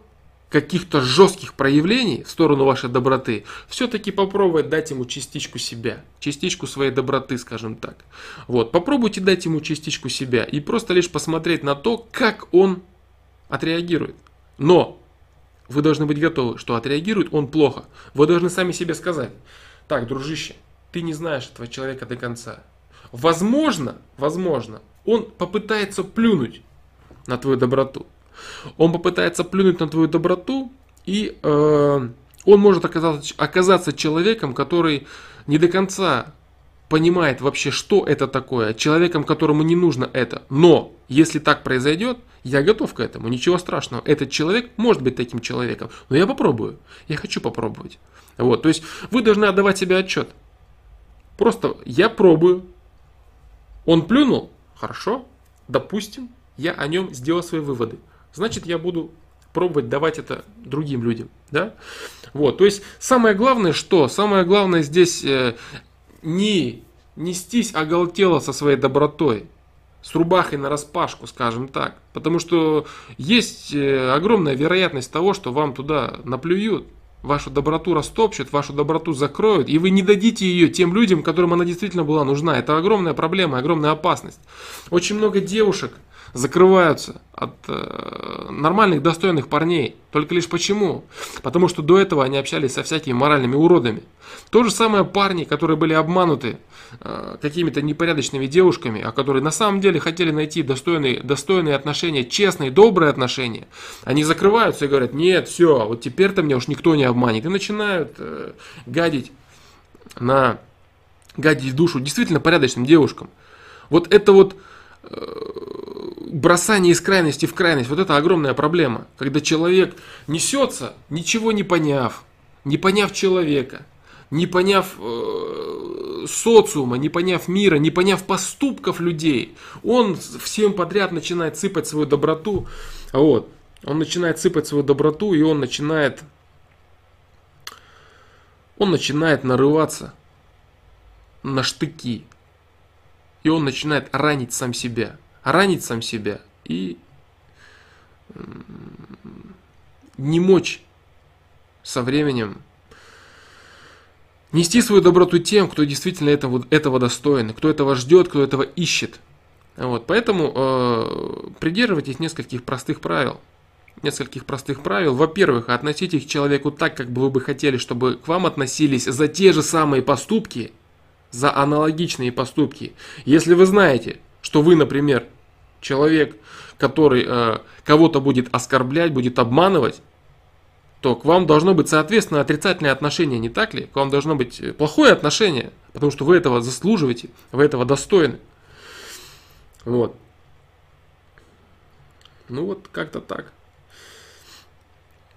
[SPEAKER 1] каких-то жестких проявлений в сторону вашей доброты, все-таки попробовать дать ему частичку себя, частичку своей доброты, скажем так. Вот, попробуйте дать ему частичку себя и просто лишь посмотреть на то, как он отреагирует. Но вы должны быть готовы, что отреагирует он плохо. Вы должны сами себе сказать, так, дружище, ты не знаешь этого человека до конца. Возможно, возможно, он попытается плюнуть на твою доброту. Он попытается плюнуть на твою доброту, и э, он может оказаться, оказаться человеком, который не до конца понимает вообще, что это такое, человеком, которому не нужно это. Но если так произойдет, я готов к этому, ничего страшного. Этот человек может быть таким человеком, но я попробую, я хочу попробовать. Вот, то есть вы должны отдавать себе отчет. Просто я пробую. Он плюнул, хорошо, допустим, я о нем сделал свои выводы значит я буду пробовать давать это другим людям. Да? Вот, то есть самое главное что? Самое главное здесь э, не нестись оголтело со своей добротой, с рубахой на распашку, скажем так. Потому что есть э, огромная вероятность того, что вам туда наплюют, вашу доброту растопчут, вашу доброту закроют, и вы не дадите ее тем людям, которым она действительно была нужна. Это огромная проблема, огромная опасность. Очень много девушек – закрываются от э, нормальных, достойных парней. Только лишь почему? Потому что до этого они общались со всякими моральными уродами. То же самое парни, которые были обмануты э, какими-то непорядочными девушками, а которые на самом деле хотели найти достойные, достойные отношения, честные, добрые отношения. Они закрываются и говорят, нет, все, вот теперь-то меня уж никто не обманет. И начинают э, гадить на гадить душу действительно порядочным девушкам. Вот это вот э, бросание из крайности в крайность, вот это огромная проблема. Когда человек несется, ничего не поняв, не поняв человека, не поняв э, социума, не поняв мира, не поняв поступков людей, он всем подряд начинает сыпать свою доброту. Вот. Он начинает сыпать свою доброту, и он начинает, он начинает нарываться на штыки. И он начинает ранить сам себя. Ранить сам себя и не мочь со временем нести свою доброту тем, кто действительно этого, этого достоин, кто этого ждет, кто этого ищет. Вот, поэтому э, придерживайтесь нескольких простых правил. Нескольких простых правил. Во-первых, относитесь к человеку так, как бы вы бы хотели, чтобы к вам относились за те же самые поступки, за аналогичные поступки. Если вы знаете, что вы, например, человек, который э, кого-то будет оскорблять, будет обманывать, то к вам должно быть, соответственно, отрицательное отношение, не так ли? К вам должно быть э, плохое отношение, потому что вы этого заслуживаете, вы этого достойны. Вот. Ну вот как-то так.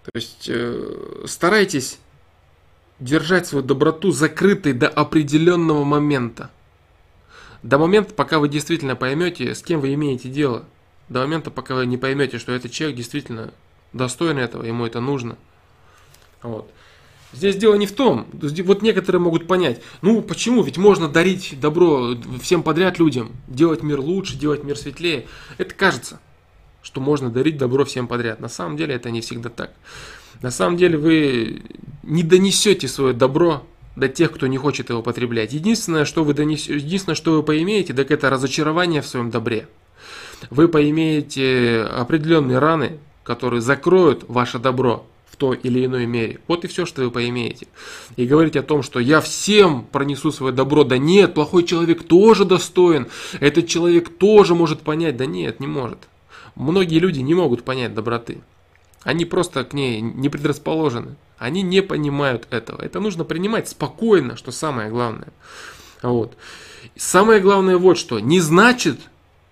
[SPEAKER 1] То есть э, старайтесь держать свою доброту закрытой до определенного момента. До момента, пока вы действительно поймете, с кем вы имеете дело. До момента, пока вы не поймете, что этот человек действительно достоин этого, ему это нужно. Вот. Здесь дело не в том, вот некоторые могут понять, ну почему, ведь можно дарить добро всем подряд людям, делать мир лучше, делать мир светлее. Это кажется, что можно дарить добро всем подряд. На самом деле это не всегда так. На самом деле вы не донесете свое добро до тех, кто не хочет его потреблять. Единственное, что вы донесете, единственное, что вы поимеете, так это разочарование в своем добре. Вы поимеете определенные раны, которые закроют ваше добро в той или иной мере. Вот и все, что вы поимеете. И говорить о том, что я всем пронесу свое добро, да нет, плохой человек тоже достоин, этот человек тоже может понять, да нет, не может. Многие люди не могут понять доброты. Они просто к ней не предрасположены. Они не понимают этого. Это нужно принимать спокойно, что самое главное. Вот. Самое главное вот что. Не значит,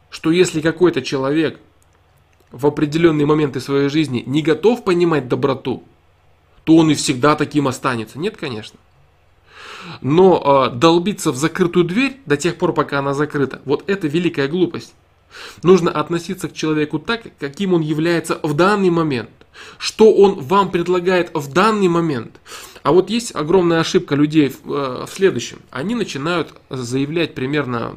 [SPEAKER 1] что если какой-то человек в определенные моменты своей жизни не готов понимать доброту, то он и всегда таким останется. Нет, конечно. Но э, долбиться в закрытую дверь до тех пор, пока она закрыта, вот это великая глупость. Нужно относиться к человеку так, каким он является в данный момент. Что он вам предлагает в данный момент. А вот есть огромная ошибка людей в, э, следующем. Они начинают заявлять примерно,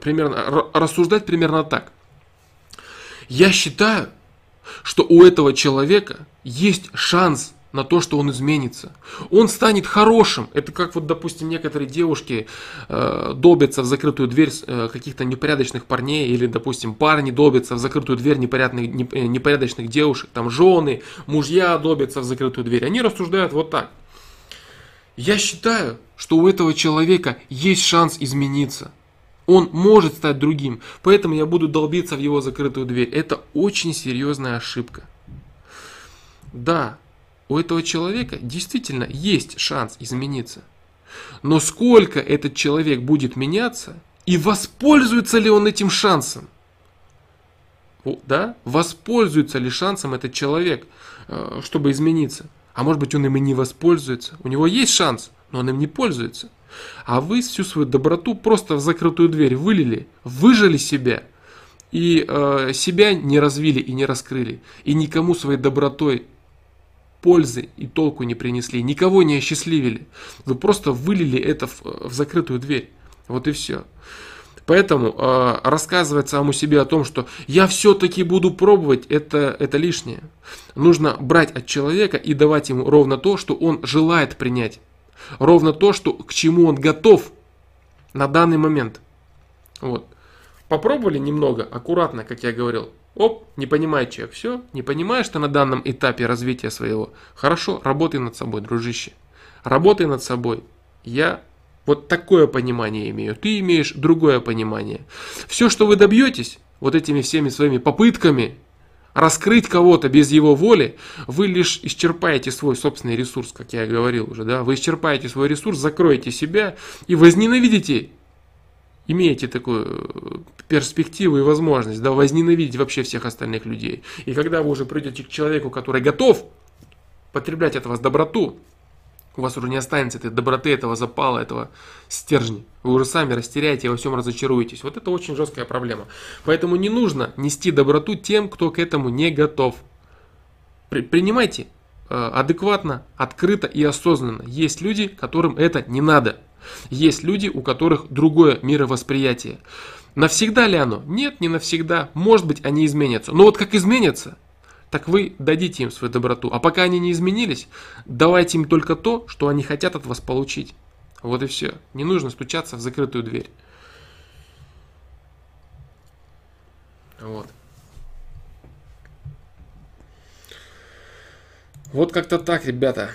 [SPEAKER 1] примерно, рассуждать примерно так. Я считаю, что у этого человека есть шанс на то, что он изменится. Он станет хорошим. Это как вот, допустим, некоторые девушки э, долбятся в закрытую дверь э, каких-то непорядочных парней, или, допустим, парни долбятся в закрытую дверь непорядочных, э, непорядочных девушек, там жены, мужья долбятся в закрытую дверь. Они рассуждают вот так. Я считаю, что у этого человека есть шанс измениться. Он может стать другим, поэтому я буду долбиться в его закрытую дверь. Это очень серьезная ошибка. Да, у этого человека действительно есть шанс измениться. Но сколько этот человек будет меняться и воспользуется ли он этим шансом? Да? Воспользуется ли шансом этот человек, э, чтобы измениться? А может быть он им и не воспользуется. У него есть шанс, но он им не пользуется. А вы всю свою доброту просто в закрытую дверь вылили, выжили себя и э, себя не развили и не раскрыли. И никому своей добротой пользы и толку не принесли, никого не осчастливили. Вы просто вылили это в, в закрытую дверь. Вот и все. Поэтому э, рассказывать самому себе о том, что я все-таки буду пробовать, это, это лишнее. Нужно брать от человека и давать ему ровно то, что он желает принять. Ровно то, что, к чему он готов на данный момент. Вот. Попробовали немного, аккуратно, как я говорил. Оп, не понимает человек. Все, не понимаешь ты на данном этапе развития своего. Хорошо, работай над собой, дружище. Работай над собой. Я вот такое понимание имею. Ты имеешь другое понимание. Все, что вы добьетесь вот этими всеми своими попытками раскрыть кого-то без его воли, вы лишь исчерпаете свой собственный ресурс, как я говорил уже, да, вы исчерпаете свой ресурс, закроете себя и возненавидите, имеете такую перспективу и возможность, да, возненавидеть вообще всех остальных людей. И когда вы уже придете к человеку, который готов потреблять от вас доброту, у вас уже не останется этой доброты, этого запала, этого стержня. Вы уже сами растеряете и во всем разочаруетесь. Вот это очень жесткая проблема. Поэтому не нужно нести доброту тем, кто к этому не готов. При, принимайте э, адекватно, открыто и осознанно. Есть люди, которым это не надо. Есть люди, у которых другое мировосприятие. Навсегда ли оно? Нет, не навсегда. Может быть, они изменятся. Но вот как изменятся, так вы дадите им свою доброту. А пока они не изменились, давайте им только то, что они хотят от вас получить. Вот и все. Не нужно стучаться в закрытую дверь. Вот. Вот как-то так, ребята.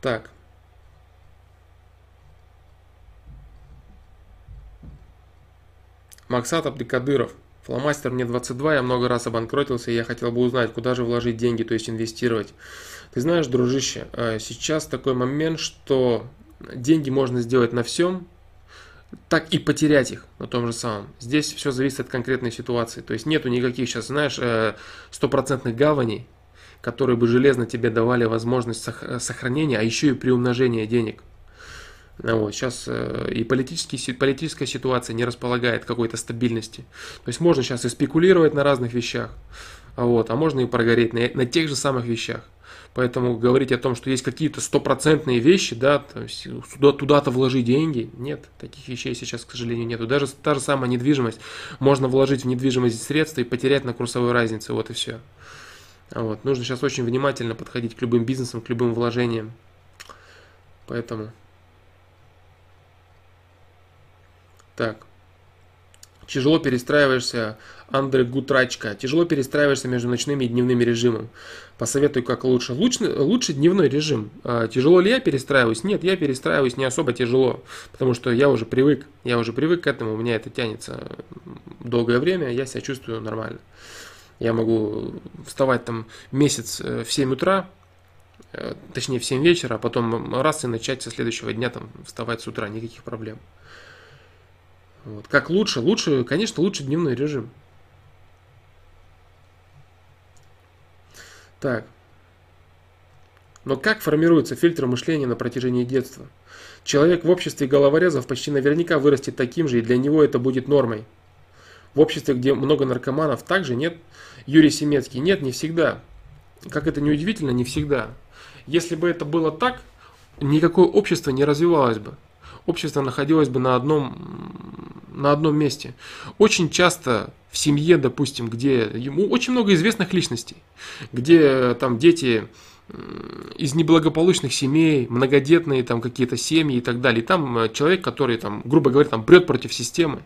[SPEAKER 1] Так. Максат Абдикадыров. Фломастер мне 22, я много раз обанкротился, и я хотел бы узнать, куда же вложить деньги, то есть инвестировать. Ты знаешь, дружище, э, сейчас такой момент, что деньги можно сделать на всем, так и потерять их на том же самом. Здесь все зависит от конкретной ситуации. То есть нету никаких сейчас, знаешь, э, стопроцентных гаваней, которые бы железно тебе давали возможность сохранения, а еще и приумножения денег. Ну вот, сейчас э, и политическая ситуация не располагает какой-то стабильности. То есть можно сейчас и спекулировать на разных вещах, а вот, а можно и прогореть на, на тех же самых вещах. Поэтому говорить о том, что есть какие-то стопроцентные вещи, да, то есть туда, туда-то вложить деньги, нет, таких вещей сейчас, к сожалению, нету. Даже та же самая недвижимость, можно вложить в недвижимость средства и потерять на курсовой разнице, вот и все. Вот. Нужно сейчас очень внимательно подходить к любым бизнесам, к любым вложениям. Поэтому Так. Тяжело перестраиваешься, Андре Гутрачка. Тяжело перестраиваешься между ночным и дневным режимом. Посоветуй, как лучше. Лучше, лучше дневной режим. А, тяжело ли я перестраиваюсь? Нет, я перестраиваюсь не особо тяжело, потому что я уже привык. Я уже привык к этому, у меня это тянется долгое время, я себя чувствую нормально. Я могу вставать там месяц э, в 7 утра, э, точнее в 7 вечера, а потом раз и начать со следующего дня там вставать с утра, никаких проблем. Вот. Как лучше? Лучше, конечно, лучше дневной режим. Так. Но как формируется фильтр мышления на протяжении детства? Человек в обществе головорезов почти наверняка вырастет таким же, и для него это будет нормой. В обществе, где много наркоманов, также нет. Юрий Семецкий, нет, не всегда. Как это не удивительно, не всегда. Если бы это было так, никакое общество не развивалось бы общество находилось бы на одном, на одном месте. Очень часто в семье, допустим, где ему очень много известных личностей, где там дети из неблагополучных семей, многодетные там какие-то семьи и так далее. Там э, человек, который там, грубо говоря, там прет против системы,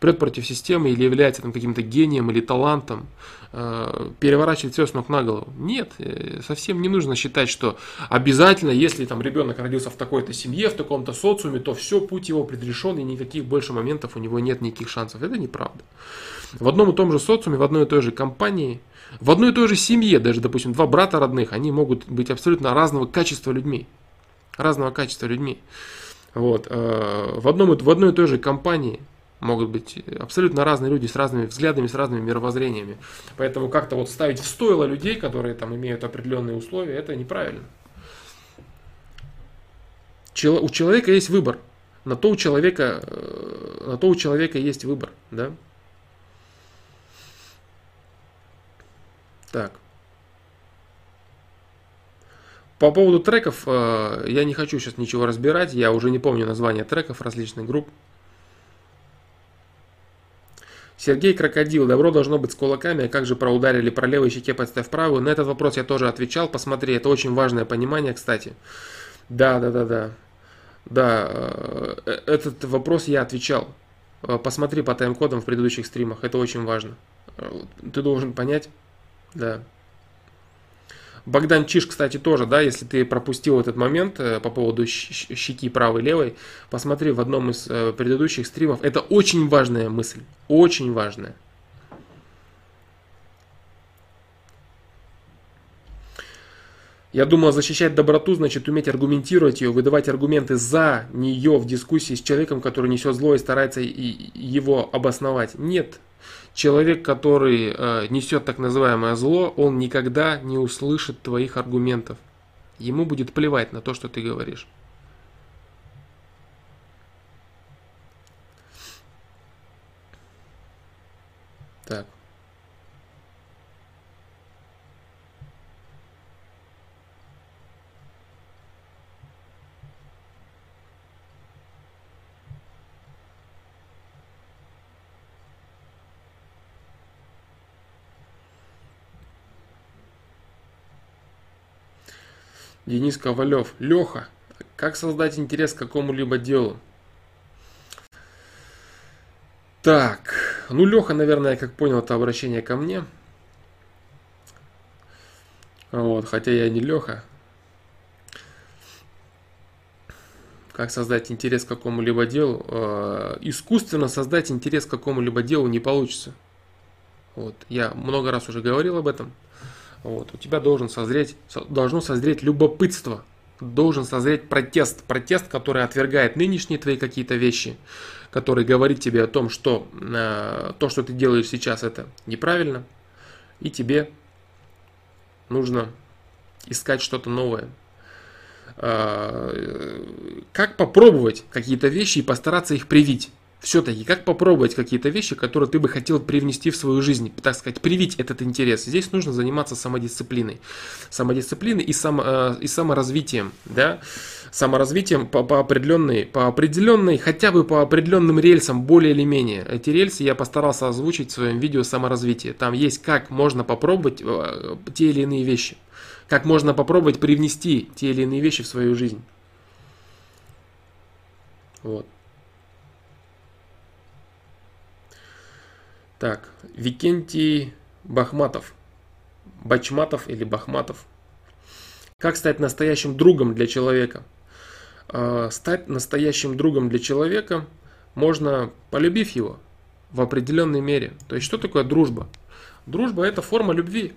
[SPEAKER 1] прет против системы или является там каким-то гением или талантом, э, переворачивает все с ног на голову. Нет, э, совсем не нужно считать, что обязательно, если там ребенок родился в такой-то семье, в таком-то социуме, то все, путь его предрешен и никаких больше моментов у него нет никаких шансов. Это неправда. В одном и том же социуме, в одной и той же компании, в одной и той же семье, даже, допустим, два брата родных, они могут быть абсолютно разного качества людьми. Разного качества людьми. Вот. Э, в, одном, в одной и той же компании могут быть абсолютно разные люди с разными взглядами, с разными мировоззрениями. Поэтому как-то вот ставить в стойло людей, которые там имеют определенные условия, это неправильно. У человека есть выбор. На то у человека, э, на то у человека есть выбор, да? Так. По поводу треков, э, я не хочу сейчас ничего разбирать, я уже не помню названия треков различных групп. Сергей Крокодил, добро должно быть с кулаками, а как же про ударили про левой щеке, подставь правую? На этот вопрос я тоже отвечал, посмотри, это очень важное понимание, кстати. Да, да, да, да. Да, э, этот вопрос я отвечал. Э, посмотри по тайм-кодам в предыдущих стримах, это очень важно. Э, ты должен понять, да. Богдан Чиш, кстати, тоже, да, если ты пропустил этот момент по поводу щеки правой-левой, посмотри в одном из предыдущих стримов. Это очень важная мысль, очень важная. Я думал, защищать доброту значит уметь аргументировать ее, выдавать аргументы за нее в дискуссии с человеком, который несет зло и старается его обосновать. Нет. Человек, который э, несет так называемое зло, он никогда не услышит твоих аргументов. Ему будет плевать на то, что ты говоришь. Так. Денис Ковалев. Леха, как создать интерес к какому-либо делу? Так, ну Леха, наверное, как понял, это обращение ко мне. Вот, хотя я не Леха. Как создать интерес к какому-либо делу? Э, искусственно создать интерес к какому-либо делу не получится. Вот, я много раз уже говорил об этом. Вот, у тебя должен созреть, должно созреть любопытство, должен созреть протест. Протест, который отвергает нынешние твои какие-то вещи, который говорит тебе о том, что э, то, что ты делаешь сейчас, это неправильно, и тебе нужно искать что-то новое. Э, как попробовать какие-то вещи и постараться их привить? Все-таки, как попробовать какие-то вещи, которые ты бы хотел привнести в свою жизнь, так сказать, привить этот интерес. Здесь нужно заниматься самодисциплиной. Самодисциплиной и, само, э, и саморазвитием, да, саморазвитием по, по определенной, по определенной, хотя бы по определенным рельсам, более или менее. Эти рельсы я постарался озвучить в своем видео саморазвитие. Там есть, как можно попробовать э, те или иные вещи. Как можно попробовать привнести те или иные вещи в свою жизнь. Вот. Так, Викентий Бахматов. Бачматов или Бахматов. Как стать настоящим другом для человека? А, стать настоящим другом для человека можно, полюбив его в определенной мере. То есть, что такое дружба? Дружба – это форма любви.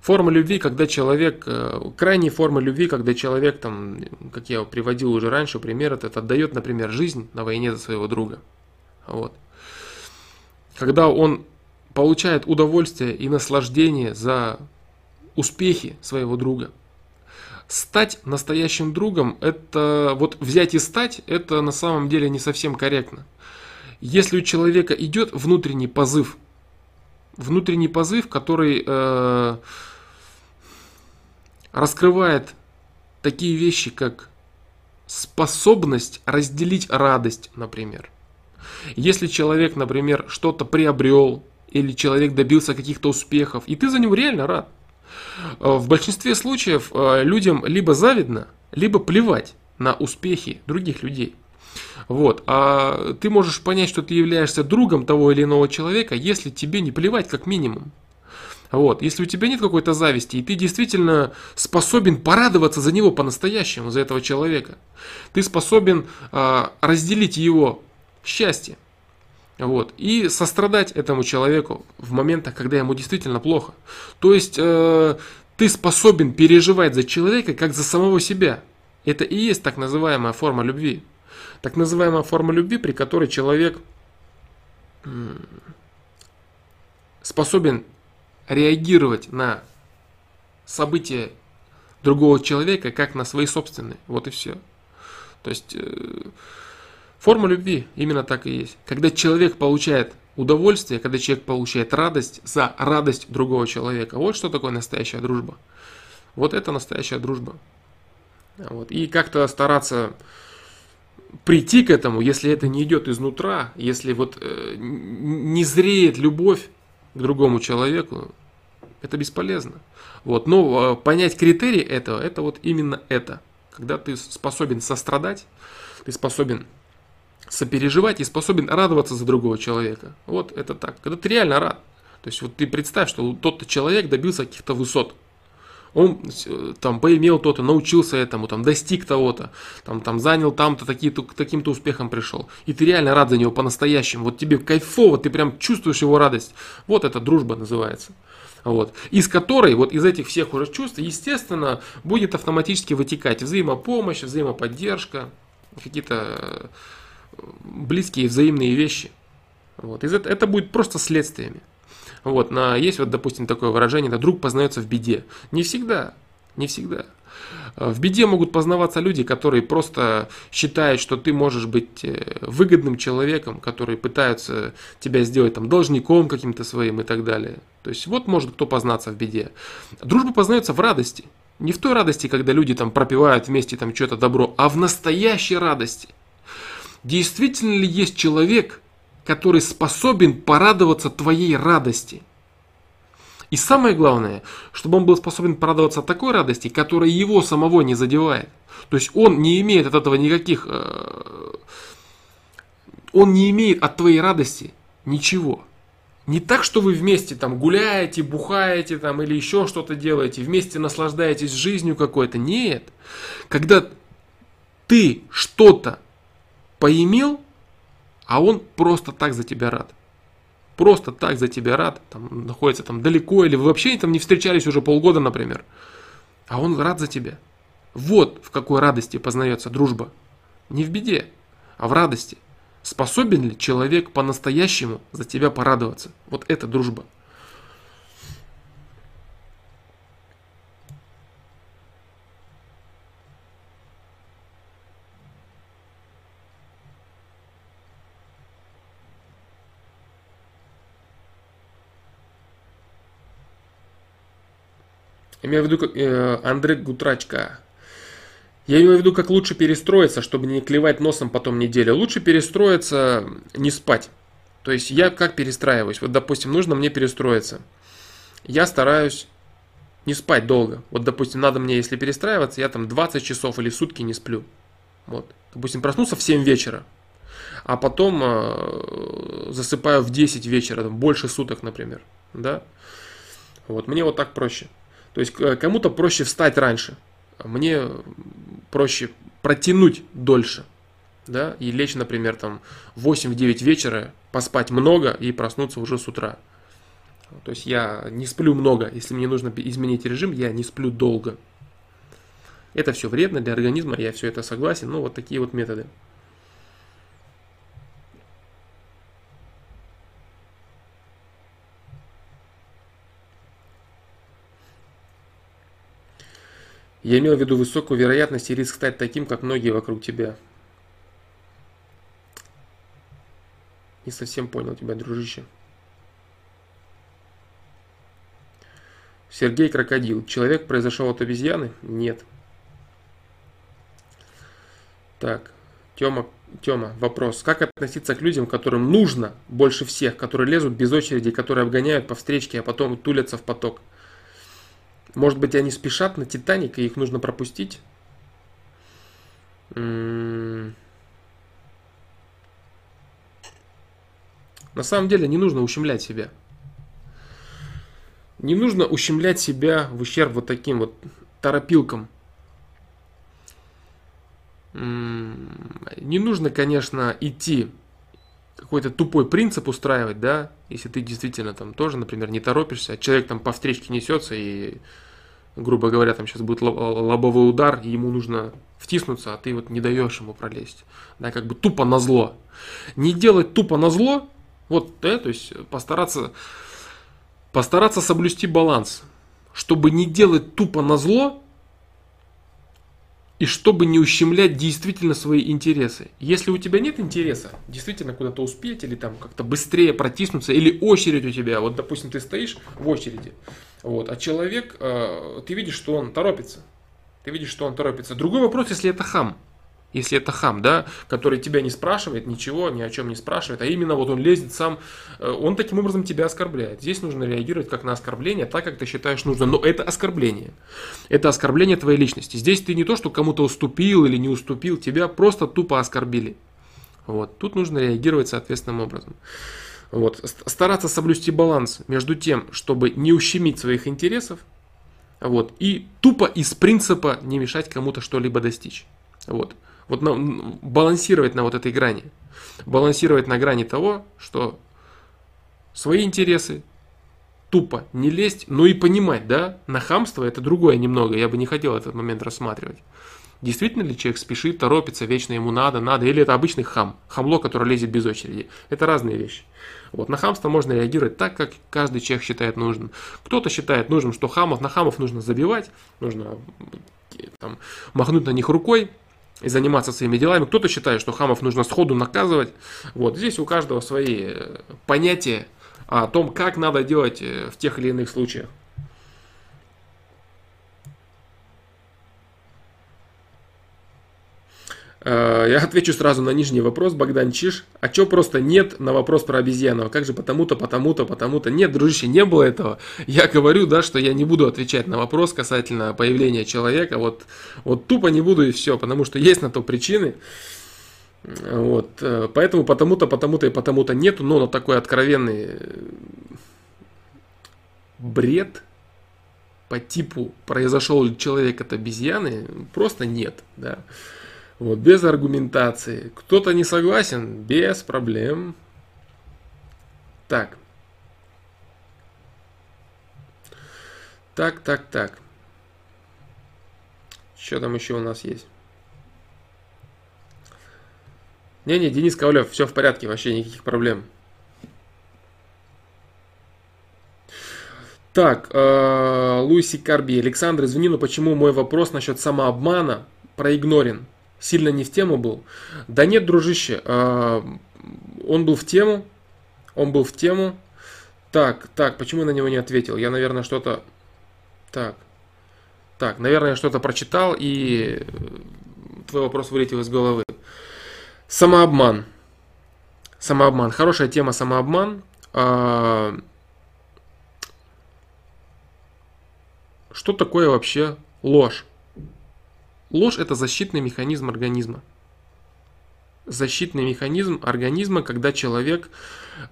[SPEAKER 1] Форма любви, когда человек, э, крайняя форма любви, когда человек, там, как я приводил уже раньше, пример этот, отдает, например, жизнь на войне за своего друга. Вот когда он получает удовольствие и наслаждение за успехи своего друга. Стать настоящим другом, это вот взять и стать, это на самом деле не совсем корректно. Если у человека идет внутренний позыв, внутренний позыв, который э, раскрывает такие вещи, как способность разделить радость, например – если человек, например, что-то приобрел, или человек добился каких-то успехов, и ты за него реально рад. Э, в большинстве случаев э, людям либо завидно, либо плевать на успехи других людей. Вот. А ты можешь понять, что ты являешься другом того или иного человека, если тебе не плевать как минимум. Вот. Если у тебя нет какой-то зависти, и ты действительно способен порадоваться за него по-настоящему, за этого человека, ты способен а, разделить его счастье. Вот. И сострадать этому человеку в моментах, когда ему действительно плохо. То есть э, ты способен переживать за человека, как за самого себя. Это и есть так называемая форма любви. Так называемая форма любви, при которой человек способен реагировать на события другого человека, как на свои собственные. Вот и все. То есть э, Форма любви именно так и есть. Когда человек получает удовольствие, когда человек получает радость за радость другого человека. Вот что такое настоящая дружба. Вот это настоящая дружба. Вот. И как-то стараться прийти к этому, если это не идет изнутра, если вот э, не зреет любовь к другому человеку, это бесполезно. Вот. Но э, понять критерии этого, это вот именно это. Когда ты способен сострадать, ты способен сопереживать и способен радоваться за другого человека. Вот это так. Когда ты реально рад. То есть вот ты представь, что тот человек добился каких-то высот. Он э, там поимел то-то, научился этому, там достиг того-то, там, там занял там-то, таким-то успехом пришел. И ты реально рад за него по-настоящему. Вот тебе кайфово, ты прям чувствуешь его радость. Вот это дружба называется. Вот. Из которой, вот из этих всех уже чувств, естественно, будет автоматически вытекать взаимопомощь, взаимоподдержка, какие-то э, близкие взаимные вещи. Вот. Из это, это будет просто следствиями. Вот, на, есть вот, допустим, такое выражение, да, друг познается в беде. Не всегда, не всегда. В беде могут познаваться люди, которые просто считают, что ты можешь быть э, выгодным человеком, которые пытаются тебя сделать там должником каким-то своим и так далее. То есть вот может кто познаться в беде. Дружба познается в радости. Не в той радости, когда люди там пропивают вместе там что-то добро, а в настоящей радости. Действительно ли есть человек, который способен порадоваться твоей радости? И самое главное, чтобы он был способен порадоваться такой радости, которая его самого не задевает. То есть он не имеет от этого никаких... Э, он не имеет от твоей радости ничего. Не так, что вы вместе там гуляете, бухаете там или еще что-то делаете, вместе наслаждаетесь жизнью какой-то. Нет. Когда ты что-то поимел, а он просто так за тебя рад. Просто так за тебя рад, там, находится там далеко, или вы вообще там не встречались уже полгода, например. А он рад за тебя. Вот в какой радости познается дружба. Не в беде, а в радости. Способен ли человек по-настоящему за тебя порадоваться? Вот это дружба. Имею в виду э, Андрей Гутрачка. Я имею в виду, как лучше перестроиться, чтобы не клевать носом потом неделю. Лучше перестроиться, не спать. То есть я как перестраиваюсь? Вот, допустим, нужно мне перестроиться. Я стараюсь не спать долго. Вот, допустим, надо мне, если перестраиваться, я там 20 часов или сутки не сплю. Вот. Допустим, проснулся в 7 вечера, а потом э, засыпаю в 10 вечера, там, больше суток, например. Да? Вот, мне вот так проще. То есть кому-то проще встать раньше, мне проще протянуть дольше, да, и лечь, например, там в 8-9 вечера, поспать много и проснуться уже с утра. То есть я не сплю много, если мне нужно изменить режим, я не сплю долго. Это все вредно для организма, я все это согласен, ну вот такие вот методы. Я имел в виду высокую вероятность и риск стать таким, как многие вокруг тебя. Не совсем понял тебя, дружище. Сергей Крокодил. Человек произошел от обезьяны? Нет. Так, Тёма, Тёма, вопрос. Как относиться к людям, которым нужно больше всех, которые лезут без очереди, которые обгоняют по встречке, а потом тулятся в поток? Может быть, они спешат на Титаник, и их нужно пропустить? На самом деле не нужно ущемлять себя. Не нужно ущемлять себя в ущерб вот таким вот торопилкам. Не нужно, конечно, идти какой-то тупой принцип устраивать, да, если ты действительно там тоже, например, не торопишься, а человек там по встречке несется и, грубо говоря, там сейчас будет лобовой удар, и ему нужно втиснуться, а ты вот не даешь ему пролезть, да, как бы тупо на зло. Не делать тупо на зло, вот, да, то есть постараться, постараться соблюсти баланс, чтобы не делать тупо на зло, и чтобы не ущемлять действительно свои интересы. Если у тебя нет интереса, действительно куда-то успеть или там как-то быстрее протиснуться, или очередь у тебя, вот допустим ты стоишь в очереди, вот, а человек, э, ты видишь, что он торопится, ты видишь, что он торопится. Другой вопрос, если это хам, если это хам, да, который тебя не спрашивает ничего, ни о чем не спрашивает, а именно вот он лезет сам, э, он таким образом тебя оскорбляет. Здесь нужно реагировать как на оскорбление, так как ты считаешь нужно. Но это оскорбление. Это оскорбление твоей личности. Здесь ты не то, что кому-то уступил или не уступил, тебя просто тупо оскорбили. Вот. Тут нужно реагировать соответственным образом. Вот. Стараться соблюсти баланс между тем, чтобы не ущемить своих интересов, вот, и тупо из принципа не мешать кому-то что-либо достичь. Вот. Вот на, балансировать на вот этой грани. Балансировать на грани того, что свои интересы тупо не лезть, но и понимать, да, на хамство это другое немного, я бы не хотел этот момент рассматривать. Действительно ли человек спешит, торопится, вечно ему надо, надо, или это обычный хам, хамло, которое лезет без очереди. Это разные вещи. Вот, на хамство можно реагировать так, как каждый человек считает нужным. Кто-то считает нужным, что хамов, на хамов нужно забивать, нужно там, махнуть на них рукой, и заниматься своими делами. Кто-то считает, что хамов нужно сходу наказывать. Вот здесь у каждого свои э, понятия о том, как надо делать э, в тех или иных случаях. Я отвечу сразу на нижний вопрос, Богдан Чиш. А чё просто нет на вопрос про обезьяну? А как же потому-то, потому-то, потому-то? Нет, дружище, не было этого. Я говорю, да, что я не буду отвечать на вопрос касательно появления человека. Вот, вот тупо не буду и все, потому что есть на то причины. Вот, э, поэтому потому-то, потому-то и потому-то нету, но на такой откровенный э, бред по типу произошел ли человек от обезьяны, просто нет, да. Вот, без аргументации. Кто-то не согласен, без проблем. Так. Так, так, так. Что там еще у нас есть? Не-не, Денис Ковалев, все в порядке, вообще никаких проблем. Так, э, Луиси Карби, Александр, извини, но почему мой вопрос насчет самообмана проигнорен? Сильно не в тему был. Да нет, дружище, а, он был в тему, он был в тему. Так, так, почему я на него не ответил? Я, наверное, что-то... Так, так, наверное, что-то прочитал, и твой вопрос вылетел из головы. Самообман. Самообман. Хорошая тема самообман. А, что такое вообще ложь? Ложь – это защитный механизм организма. Защитный механизм организма, когда человек,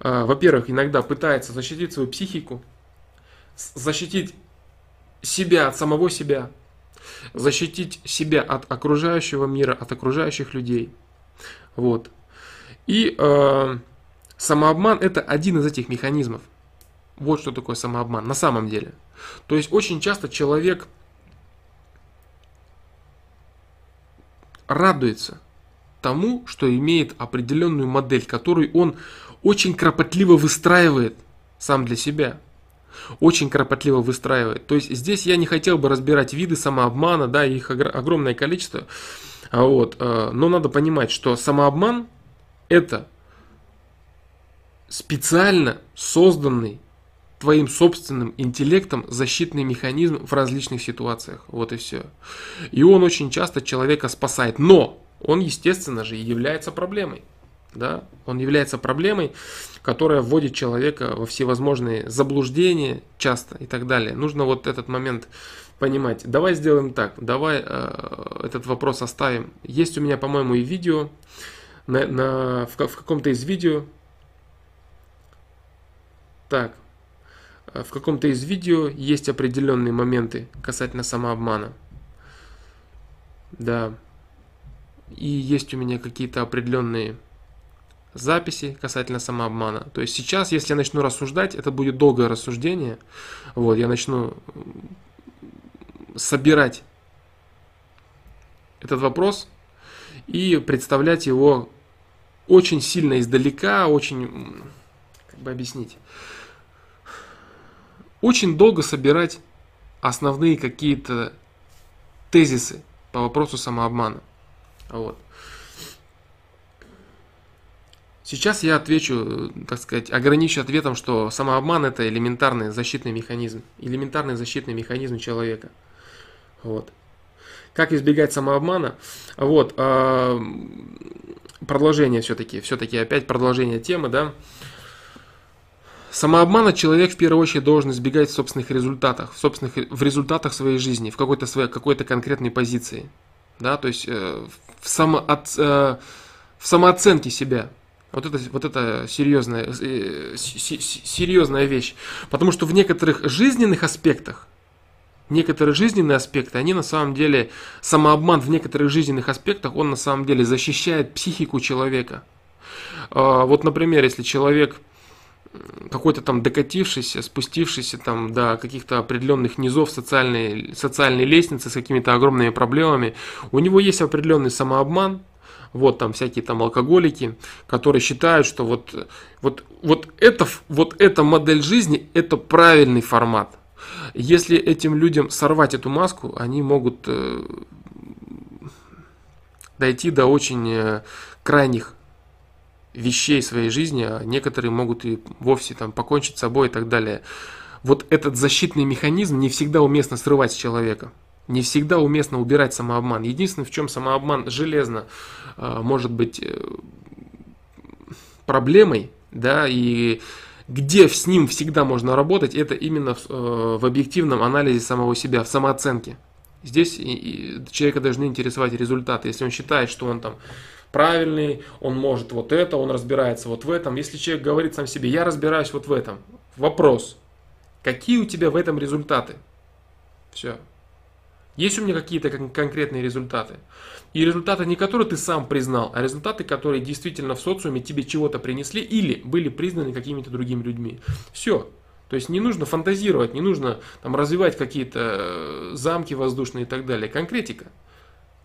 [SPEAKER 1] э, во-первых, иногда пытается защитить свою психику, защитить себя от самого себя, защитить себя от окружающего мира, от окружающих людей. Вот. И э, самообман – это один из этих механизмов. Вот что такое самообман на самом деле. То есть очень часто человек – радуется тому, что имеет определенную модель, которую он очень кропотливо выстраивает сам для себя. Очень кропотливо выстраивает. То есть здесь я не хотел бы разбирать виды самообмана, да, их огромное количество. А вот, э, но надо понимать, что самообман это специально созданный твоим собственным интеллектом защитный механизм в различных ситуациях. Вот и все. И он очень часто человека спасает. Но он, естественно же, является проблемой. Да? Он является проблемой, которая вводит человека во всевозможные заблуждения часто и так далее. Нужно вот этот момент понимать. Давай сделаем так. Давай э, этот вопрос оставим. Есть у меня, по-моему, и видео. На, на, в, в каком-то из видео. Так, в каком-то из видео есть определенные моменты касательно самообмана. Да. И есть у меня какие-то определенные записи касательно самообмана. То есть сейчас, если я начну рассуждать, это будет долгое рассуждение. Вот, я начну собирать этот вопрос и представлять его очень сильно издалека, очень, как бы объяснить, очень долго собирать основные какие-то тезисы по вопросу самообмана. Вот. Сейчас я отвечу, так сказать, ограничу ответом, что самообман это элементарный защитный механизм. Элементарный защитный механизм человека. Вот. Как избегать самообмана? Вот, э, продолжение все-таки, все-таки опять продолжение темы, да. Самообмана человек в первую очередь должен избегать в собственных результатах, в собственных в результатах своей жизни, в какой-то своей какой-то конкретной позиции, да, то есть э, в, самооц, э, в самооценке себя. Вот это, вот это серьезная, э, серьезная вещь. Потому что в некоторых жизненных аспектах, некоторые жизненные аспекты, они на самом деле, самообман в некоторых жизненных аспектах, он на самом деле защищает психику человека. А, вот, например, если человек какой-то там докатившийся, спустившийся там до каких-то определенных низов социальной, социальной лестницы с какими-то огромными проблемами, у него есть определенный самообман, вот там всякие там алкоголики, которые считают, что вот, вот, вот, это, вот эта модель жизни – это правильный формат. Если этим людям сорвать эту маску, они могут э, дойти до очень э, крайних вещей своей жизни, а некоторые могут и вовсе там покончить с собой и так далее. Вот этот защитный механизм не всегда уместно срывать с человека. Не всегда уместно убирать самообман. Единственное, в чем самообман железно э, может быть э, проблемой, да, и где с ним всегда можно работать, это именно в, э, в объективном анализе самого себя, в самооценке. Здесь человека должны интересовать результаты. Если он считает, что он там правильный, он может вот это, он разбирается вот в этом. Если человек говорит сам себе, я разбираюсь вот в этом, вопрос, какие у тебя в этом результаты? Все. Есть у меня какие-то конкретные результаты? И результаты не которые ты сам признал, а результаты, которые действительно в социуме тебе чего-то принесли или были признаны какими-то другими людьми. Все. То есть не нужно фантазировать, не нужно там, развивать какие-то э, замки воздушные и так далее. Конкретика.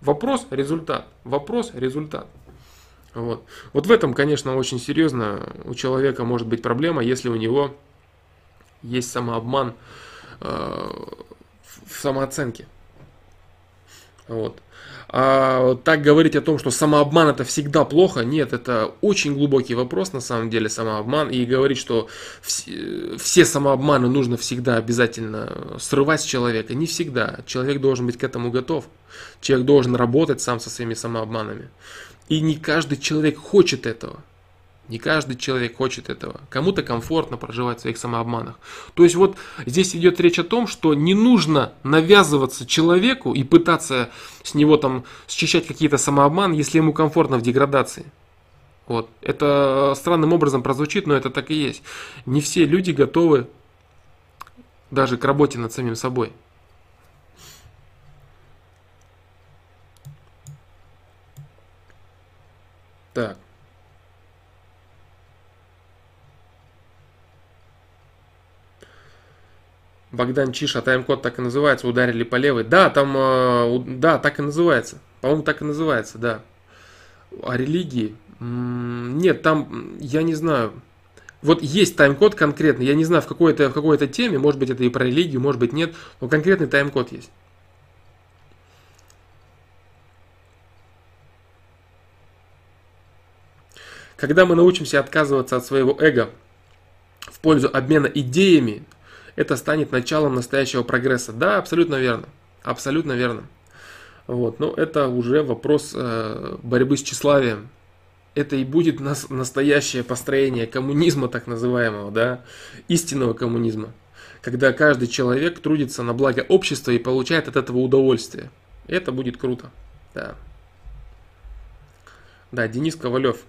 [SPEAKER 1] Вопрос – результат. Вопрос – результат. Вот. вот в этом, конечно, очень серьезно у человека может быть проблема, если у него есть самообман э, в самооценке. Вот. А так говорить о том, что самообман это всегда плохо, нет, это очень глубокий вопрос на самом деле самообман. И говорить, что все, все самообманы нужно всегда обязательно срывать с человека, не всегда. Человек должен быть к этому готов. Человек должен работать сам со своими самообманами. И не каждый человек хочет этого. Не каждый человек хочет этого. Кому-то комфортно проживать в своих самообманах. То есть вот здесь идет речь о том, что не нужно навязываться человеку и пытаться с него там счищать какие-то самообманы, если ему комфортно в деградации. Вот. Это странным образом прозвучит, но это так и есть. Не все люди готовы даже к работе над самим собой. Так. Богдан Чиша, тайм-код так и называется, ударили по левой. Да, там, э, да, так и называется. По-моему, так и называется, да. О религии? Нет, там, я не знаю. Вот есть тайм-код конкретный, я не знаю, в какой-то в какой-то теме, может быть, это и про религию, может быть, нет, но конкретный тайм-код есть. Когда мы научимся отказываться от своего эго в пользу обмена идеями, это станет началом настоящего прогресса. Да, абсолютно верно. Абсолютно верно. Вот. Но это уже вопрос э, борьбы с тщеславием. Это и будет нас, настоящее построение коммунизма, так называемого, да, истинного коммунизма. Когда каждый человек трудится на благо общества и получает от этого удовольствие. Это будет круто. Да. Да, Денис Ковалев.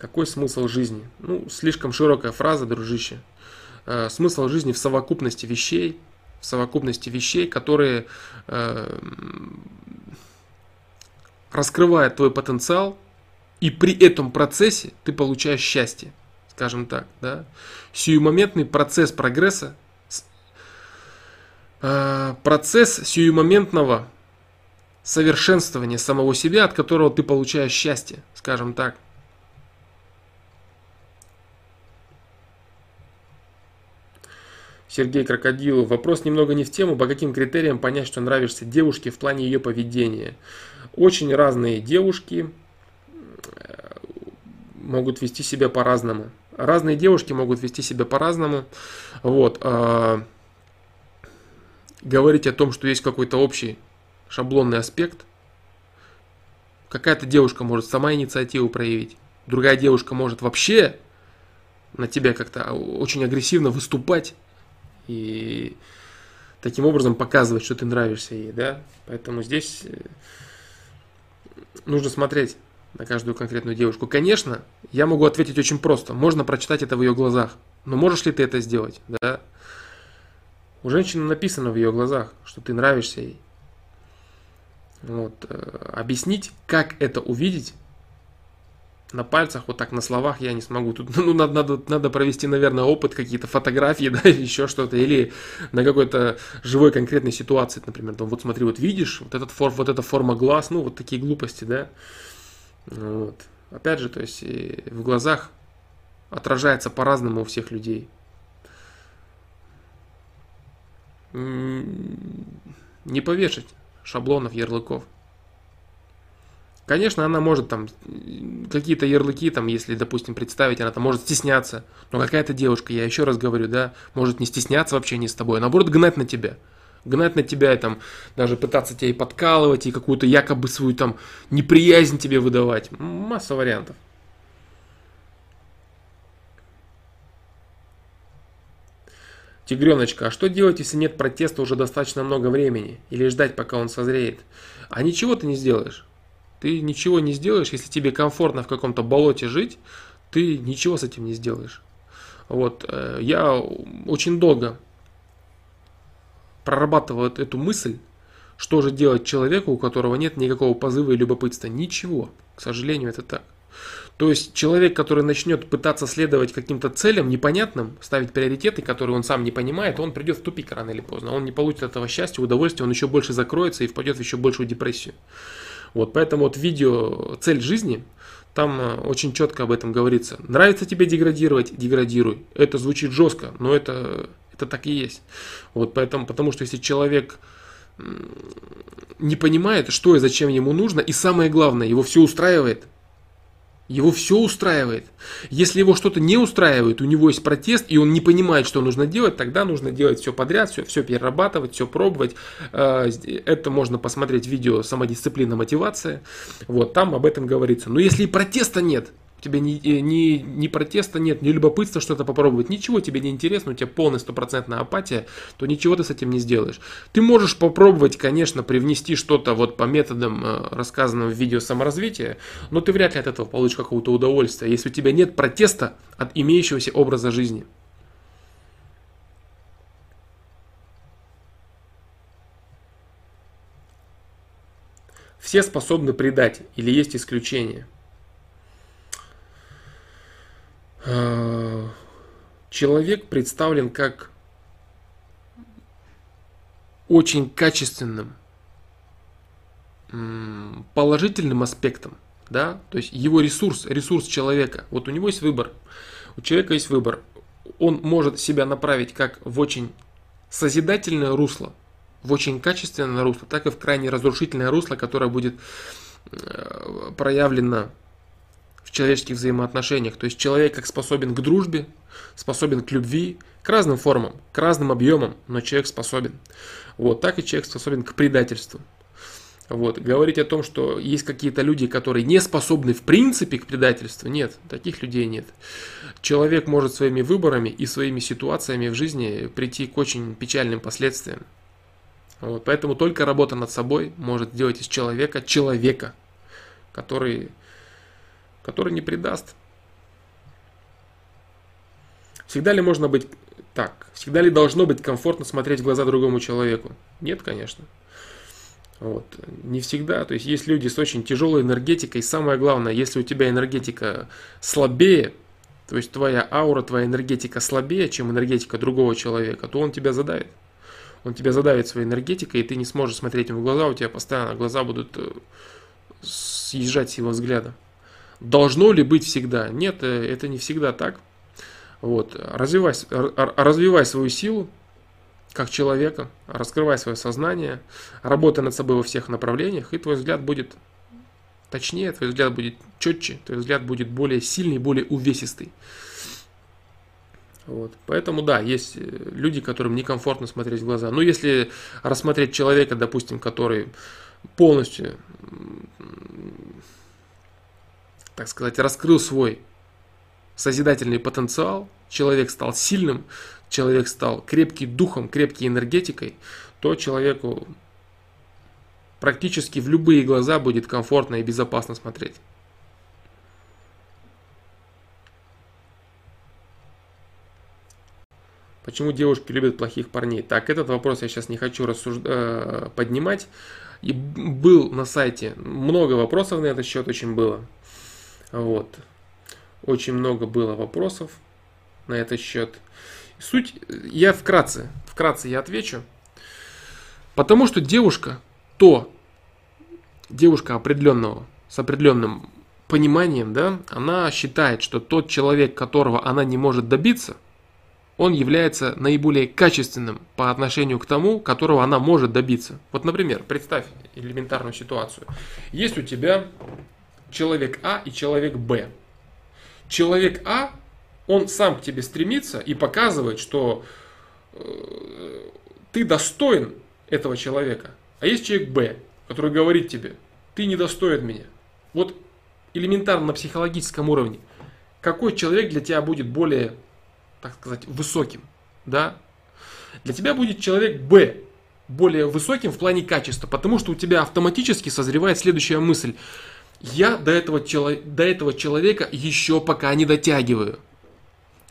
[SPEAKER 1] Какой смысл жизни? Ну, слишком широкая фраза, дружище. Э, смысл жизни в совокупности вещей, в совокупности вещей, которые э, раскрывают твой потенциал, и при этом процессе ты получаешь счастье, скажем так, да. Сиюмоментный процесс прогресса, э, процесс сиюмоментного совершенствования самого себя, от которого ты получаешь счастье, скажем так. Сергей Крокодилов. Вопрос немного не в тему, по каким критериям понять, что нравишься девушке в плане ее поведения. Очень разные девушки э, могут вести себя по-разному. Разные девушки могут вести себя по-разному. Вот. А, говорить о том, что есть какой-то общий шаблонный аспект. Какая-то девушка может сама инициативу проявить, другая девушка может вообще на тебя как-то очень агрессивно выступать и таким образом показывать, что ты нравишься ей, да. Поэтому здесь э, нужно смотреть на каждую конкретную девушку. Конечно, я могу ответить очень просто. Можно прочитать это в ее глазах. Но можешь ли ты это сделать? Да? У женщины написано в ее глазах, что ты нравишься ей. Вот. Э, объяснить, как это увидеть, на пальцах, вот так на словах я не смогу. Тут ну, надо, надо, надо провести, наверное, опыт, какие-то фотографии, да, или еще что-то, или на какой-то живой конкретной ситуации, например, там, вот смотри, вот видишь, вот, этот форм, вот эта форма глаз, ну, вот такие глупости, да. Вот. Опять же, то есть в глазах отражается по-разному у всех людей. Не повешать шаблонов, ярлыков. Конечно, она может там какие-то ярлыки, там, если, допустим, представить, она там может стесняться. Но какая-то девушка, я еще раз говорю, да, может не стесняться вообще не с тобой, а наоборот гнать на тебя. Гнать на тебя и там даже пытаться тебя и подкалывать, и какую-то якобы свою там неприязнь тебе выдавать. Масса вариантов. Тигреночка, а что делать, если нет протеста уже достаточно много времени? Или ждать, пока он созреет? А ничего ты не сделаешь. Ты ничего не сделаешь, если тебе комфортно в каком-то болоте жить, ты ничего с этим не сделаешь. Вот, э, я очень долго прорабатывал эту мысль, что же делать человеку, у которого нет никакого позыва и любопытства. Ничего, к сожалению, это так. То есть человек, который начнет пытаться следовать каким-то целям непонятным, ставить приоритеты, которые он сам не понимает, он придет в тупик рано или поздно. Он не получит этого счастья, удовольствия, он еще больше закроется и впадет в еще большую депрессию. Вот, поэтому вот видео «Цель жизни», там э, очень четко об этом говорится. Нравится тебе деградировать, деградируй. Это звучит жестко, но это, это так и есть. Вот поэтому, потому что если человек не понимает, что и зачем ему нужно, и самое главное, его все устраивает, его все устраивает. Если его что-то не устраивает, у него есть протест, и он не понимает, что нужно делать, тогда нужно делать все подряд, все, все перерабатывать, все пробовать. А, это можно посмотреть видео «Самодисциплина, мотивация». Вот, там об этом говорится. Но если и протеста нет, у тебя ни, э, ни, ни протеста нет, ни любопытства что-то попробовать, ничего тебе не интересно, у тебя полная стопроцентная апатия, то ничего ты с этим не сделаешь. Ты можешь попробовать, конечно, привнести что-то вот по методам, э, рассказанным в видео саморазвития, но ты вряд ли от этого получишь какого-то удовольствия, если у тебя нет протеста от имеющегося образа жизни. Все способны предать или есть исключения – Э, человек представлен как очень качественным положительным аспектом, да, то есть его ресурс, ресурс человека, вот у него есть выбор, у человека есть выбор, он может себя направить как в очень созидательное русло, в очень качественное русло, так и в крайне разрушительное русло, которое будет э, проявлено в человеческих взаимоотношениях. То есть человек как способен к дружбе, способен к любви, к разным формам, к разным объемам, но человек способен. Вот так и человек способен к предательству. Вот. Говорить о том, что есть какие-то люди, которые не способны в принципе к предательству, нет, таких людей нет. Человек может своими выборами и своими ситуациями в жизни прийти к очень печальным последствиям. Вот. Поэтому только работа над собой может сделать из человека человека, который который не предаст. Всегда ли можно быть так? Всегда ли должно быть комфортно смотреть в глаза другому человеку? Нет, конечно. Вот. Не всегда. То есть есть люди с очень тяжелой энергетикой. Самое главное, если у тебя энергетика слабее, то есть твоя аура, твоя энергетика слабее, чем энергетика другого человека, то он тебя задавит. Он тебя задавит своей энергетикой, и ты не сможешь смотреть ему в глаза, у тебя постоянно глаза будут э, съезжать с его взгляда. Должно ли быть всегда? Нет, э, это не всегда так. Вот. Развивай, развивай свою силу как человека, раскрывай свое сознание, работай над собой во всех направлениях, и твой взгляд будет точнее, твой взгляд будет четче, твой взгляд будет более сильный, более увесистый. Вот. Поэтому да, есть э, люди, которым некомфортно смотреть в глаза. Но если рассмотреть человека, допустим, который полностью, так сказать, раскрыл свой созидательный потенциал, человек стал сильным, человек стал крепкий духом, крепкий энергетикой, то человеку практически в любые глаза будет комфортно и безопасно смотреть. Почему девушки любят плохих парней? Так, этот вопрос я сейчас не хочу рассуж... э, поднимать. И был на сайте много вопросов на этот счет, очень было. Вот. Очень много было вопросов на этот счет. Суть, я вкратце, вкратце я отвечу. Потому что девушка, то, девушка определенного, с определенным пониманием, да, она считает, что тот человек, которого она не может добиться – он является наиболее качественным по отношению к тому, которого она может добиться. Вот, например, представь элементарную ситуацию. Есть у тебя человек А и человек Б. Человек А, он сам к тебе стремится и показывает, что э, ты достоин этого человека. А есть человек Б, который говорит тебе, ты не достоин меня. Вот элементарно на психологическом уровне. Какой человек для тебя будет более так сказать, высоким, да, для тебя будет человек Б более высоким в плане качества, потому что у тебя автоматически созревает следующая мысль. Я до этого, до этого человека еще пока не дотягиваю.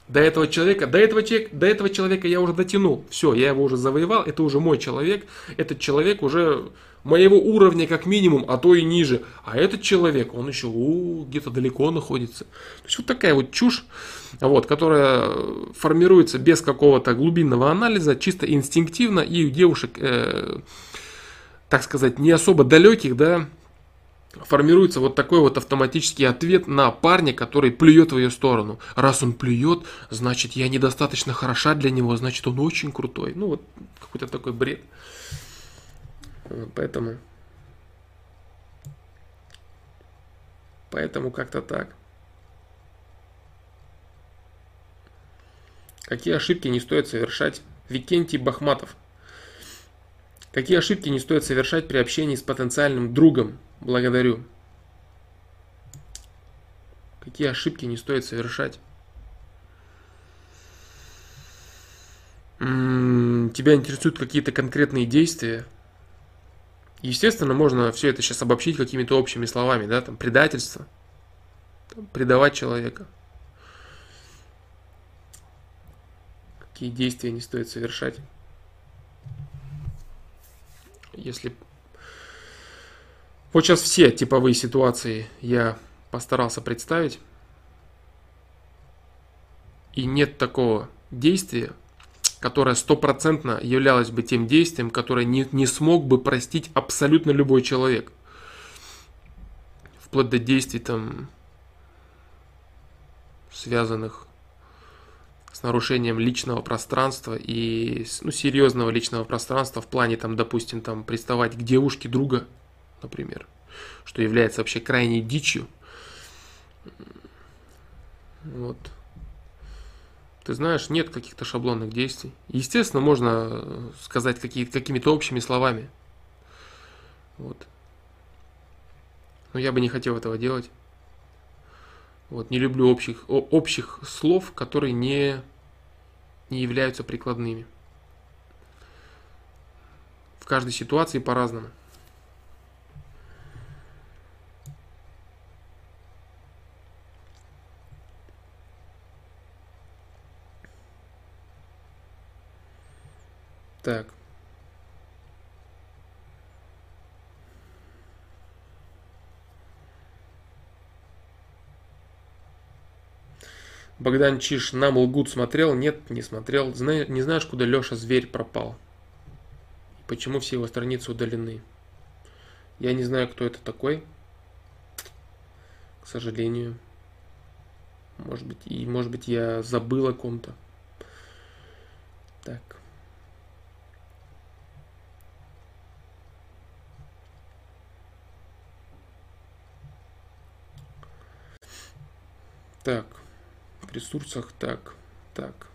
[SPEAKER 1] До этого человека, до этого, человека, до этого человека я уже дотянул. Все, я его уже завоевал, это уже мой человек. Этот человек уже моего уровня как минимум, а то и ниже. А этот человек, он еще где-то далеко находится. То есть вот такая вот чушь, вот, которая формируется без какого-то глубинного анализа, чисто инстинктивно, и у девушек, э, так сказать, не особо далеких, да, формируется вот такой вот автоматический ответ на парня, который плюет в ее сторону. Раз он плюет, значит я недостаточно хороша для него, значит он очень крутой. Ну вот какой-то такой бред. Поэтому... Поэтому как-то так. Какие ошибки не стоит совершать? Викентий Бахматов. Какие ошибки не стоит совершать при общении с потенциальным другом? Благодарю. Какие ошибки не стоит совершать? Тебя интересуют какие-то конкретные действия? Естественно, можно все это сейчас обобщить какими-то общими словами, да, там предательство, там, предавать человека. Какие действия не стоит совершать. Если вот сейчас все типовые ситуации я постарался представить, и нет такого действия, которое стопроцентно являлось бы тем действием, которое не, не смог бы простить абсолютно любой человек. Вплоть до действий там, связанных с нарушением личного пространства и ну, серьезного личного пространства в плане, там, допустим, там, приставать к девушке друга, например, что является вообще крайней дичью. Вот. Ты знаешь, нет каких-то шаблонных действий. Естественно, можно э, сказать какие, какими-то общими словами. Вот. Но я бы не хотел этого делать. Вот, не люблю общих, общих слов, которые не, не являются прикладными. В каждой ситуации по-разному. Так. Богдан Чиш, нам лгут смотрел? Нет, не смотрел. Зна... Не знаешь, куда Леша Зверь пропал? Почему все его страницы удалены? Я не знаю, кто это такой. К сожалению. Может быть, и может быть я забыл о ком-то. Так. Так, в ресурсах так, так.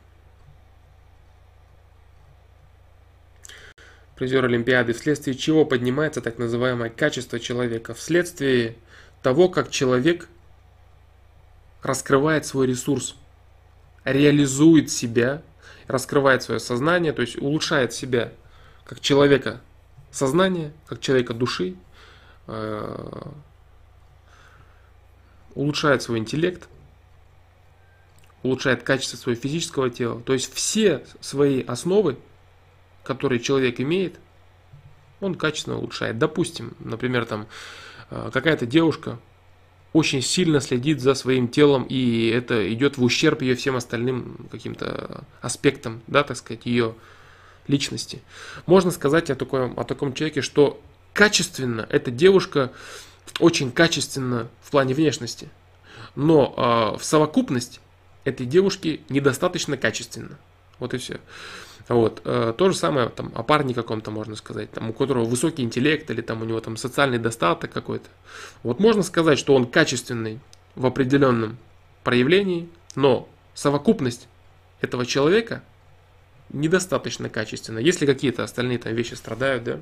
[SPEAKER 1] Призер Олимпиады, вследствие чего поднимается так называемое качество человека? Вследствие того, как человек раскрывает свой ресурс, реализует себя, раскрывает свое сознание, то есть улучшает себя как человека сознания, как человека души, э, улучшает свой интеллект, улучшает качество своего физического тела. То есть все свои основы, которые человек имеет, он качественно улучшает. Допустим, например, там э, какая-то девушка очень сильно следит за своим телом, и это идет в ущерб ее всем остальным каким-то аспектам, да, так сказать, ее личности. Можно сказать о таком, о таком человеке, что качественно эта девушка очень качественно в плане внешности, но э, в совокупность этой девушки недостаточно качественно. Вот и все. Вот. Э, то же самое там, о парне каком-то можно сказать, там, у которого высокий интеллект или там, у него там социальный достаток какой-то. Вот можно сказать, что он качественный в определенном проявлении, но совокупность этого человека недостаточно качественна. Если какие-то остальные там вещи страдают, да.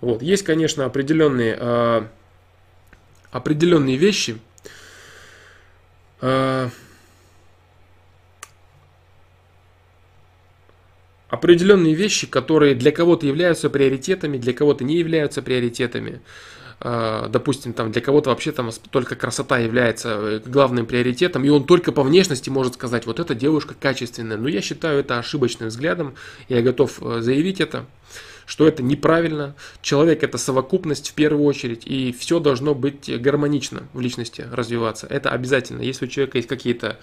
[SPEAKER 1] Вот. Есть, конечно, определенные, э, определенные вещи, э, определенные вещи, которые для кого-то являются приоритетами, для кого-то не являются приоритетами. А, допустим, там для кого-то вообще там только красота является э, главным приоритетом, и он только по внешности может сказать, вот эта девушка качественная. Но я считаю это ошибочным взглядом, я готов э, заявить это, что это неправильно. Человек это совокупность в первую очередь, и все должно быть гармонично в личности развиваться. Это обязательно. Если у человека есть какие-то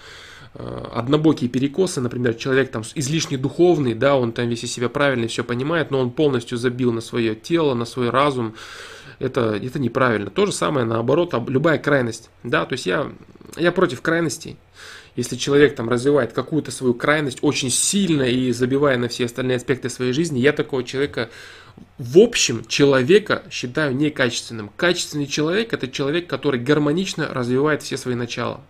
[SPEAKER 1] однобокие перекосы, например, человек там излишне духовный, да, он там весь из себя правильно все понимает, но он полностью забил на свое тело, на свой разум, это, это неправильно. То же самое наоборот, любая крайность, да, то есть я, я против крайностей. Если человек там развивает какую-то свою крайность очень сильно и забивая на все остальные аспекты своей жизни, я такого человека в общем человека считаю некачественным. Качественный человек это человек, который гармонично развивает все свои начала.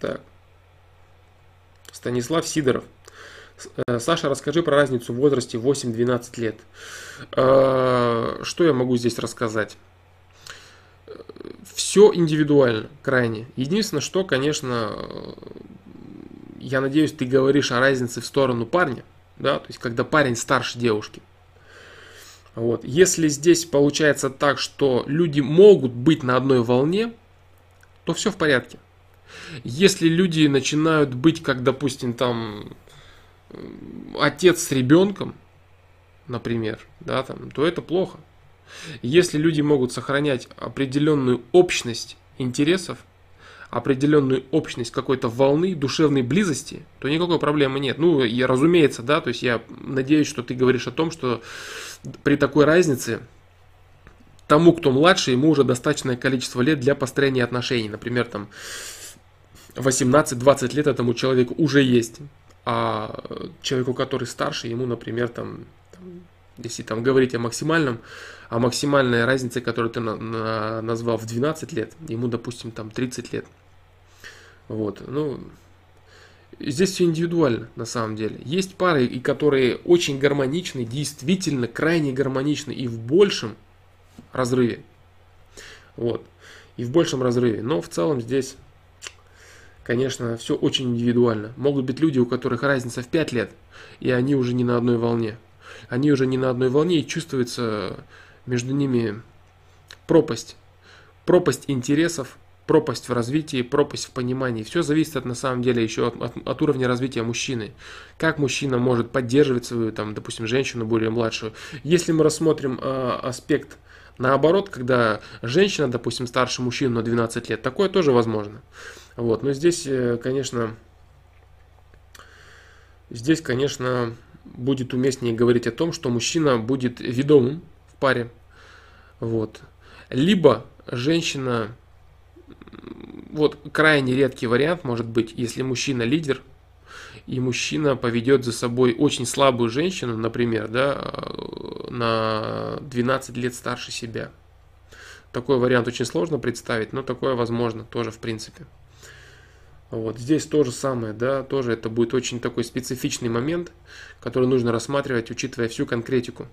[SPEAKER 1] Так. Станислав Сидоров. Э, Саша, расскажи про разницу в возрасте 8-12 лет. Э, что я могу здесь рассказать? Все индивидуально, крайне. Единственное, что, конечно, я надеюсь, ты говоришь о разнице в сторону парня, да, то есть когда парень старше девушки. Вот. Если здесь получается так, что люди могут быть на одной волне, то все в порядке. Если люди начинают быть, как, допустим, там отец с ребенком, например, да, там, то это плохо. Если люди могут сохранять определенную общность интересов, определенную общность какой-то волны, душевной близости, то никакой проблемы нет. Ну, я разумеется, да, то есть я надеюсь, что ты говоришь о том, что при такой разнице тому, кто младше, ему уже достаточное количество лет для построения отношений. Например, там 18-20 лет этому человеку уже есть. А человеку, который старше, ему, например, там, там если там говорить о максимальном, о максимальной разнице, которую ты на, на, назвал в 12 лет, ему, допустим, там 30 лет. Вот, ну, здесь все индивидуально, на самом деле. Есть пары, и которые очень гармоничны, действительно крайне гармоничны и в большем разрыве. Вот, и в большем разрыве. Но в целом здесь конечно, все очень индивидуально. Могут быть люди, у которых разница в 5 лет, и они уже не на одной волне. Они уже не на одной волне, и чувствуется между ними пропасть. Пропасть интересов, пропасть в развитии, пропасть в понимании. Все зависит от, на самом деле еще от, от, от уровня развития мужчины. Как мужчина может поддерживать свою, там, допустим, женщину более младшую. Если мы рассмотрим э, аспект наоборот, когда женщина, допустим, старше мужчину на 12 лет, такое тоже возможно. Вот, но здесь, э, конечно, здесь, конечно, будет уместнее говорить о том, что мужчина будет ведомым в паре. Вот. Либо женщина, вот крайне редкий вариант может быть, если мужчина лидер, и мужчина поведет за собой очень слабую женщину, например, да, на 12 лет старше себя. Такой вариант очень сложно представить, но такое возможно тоже в принципе. Вот здесь то же самое, да, тоже это будет очень такой специфичный момент, который нужно рассматривать, учитывая всю конкретику,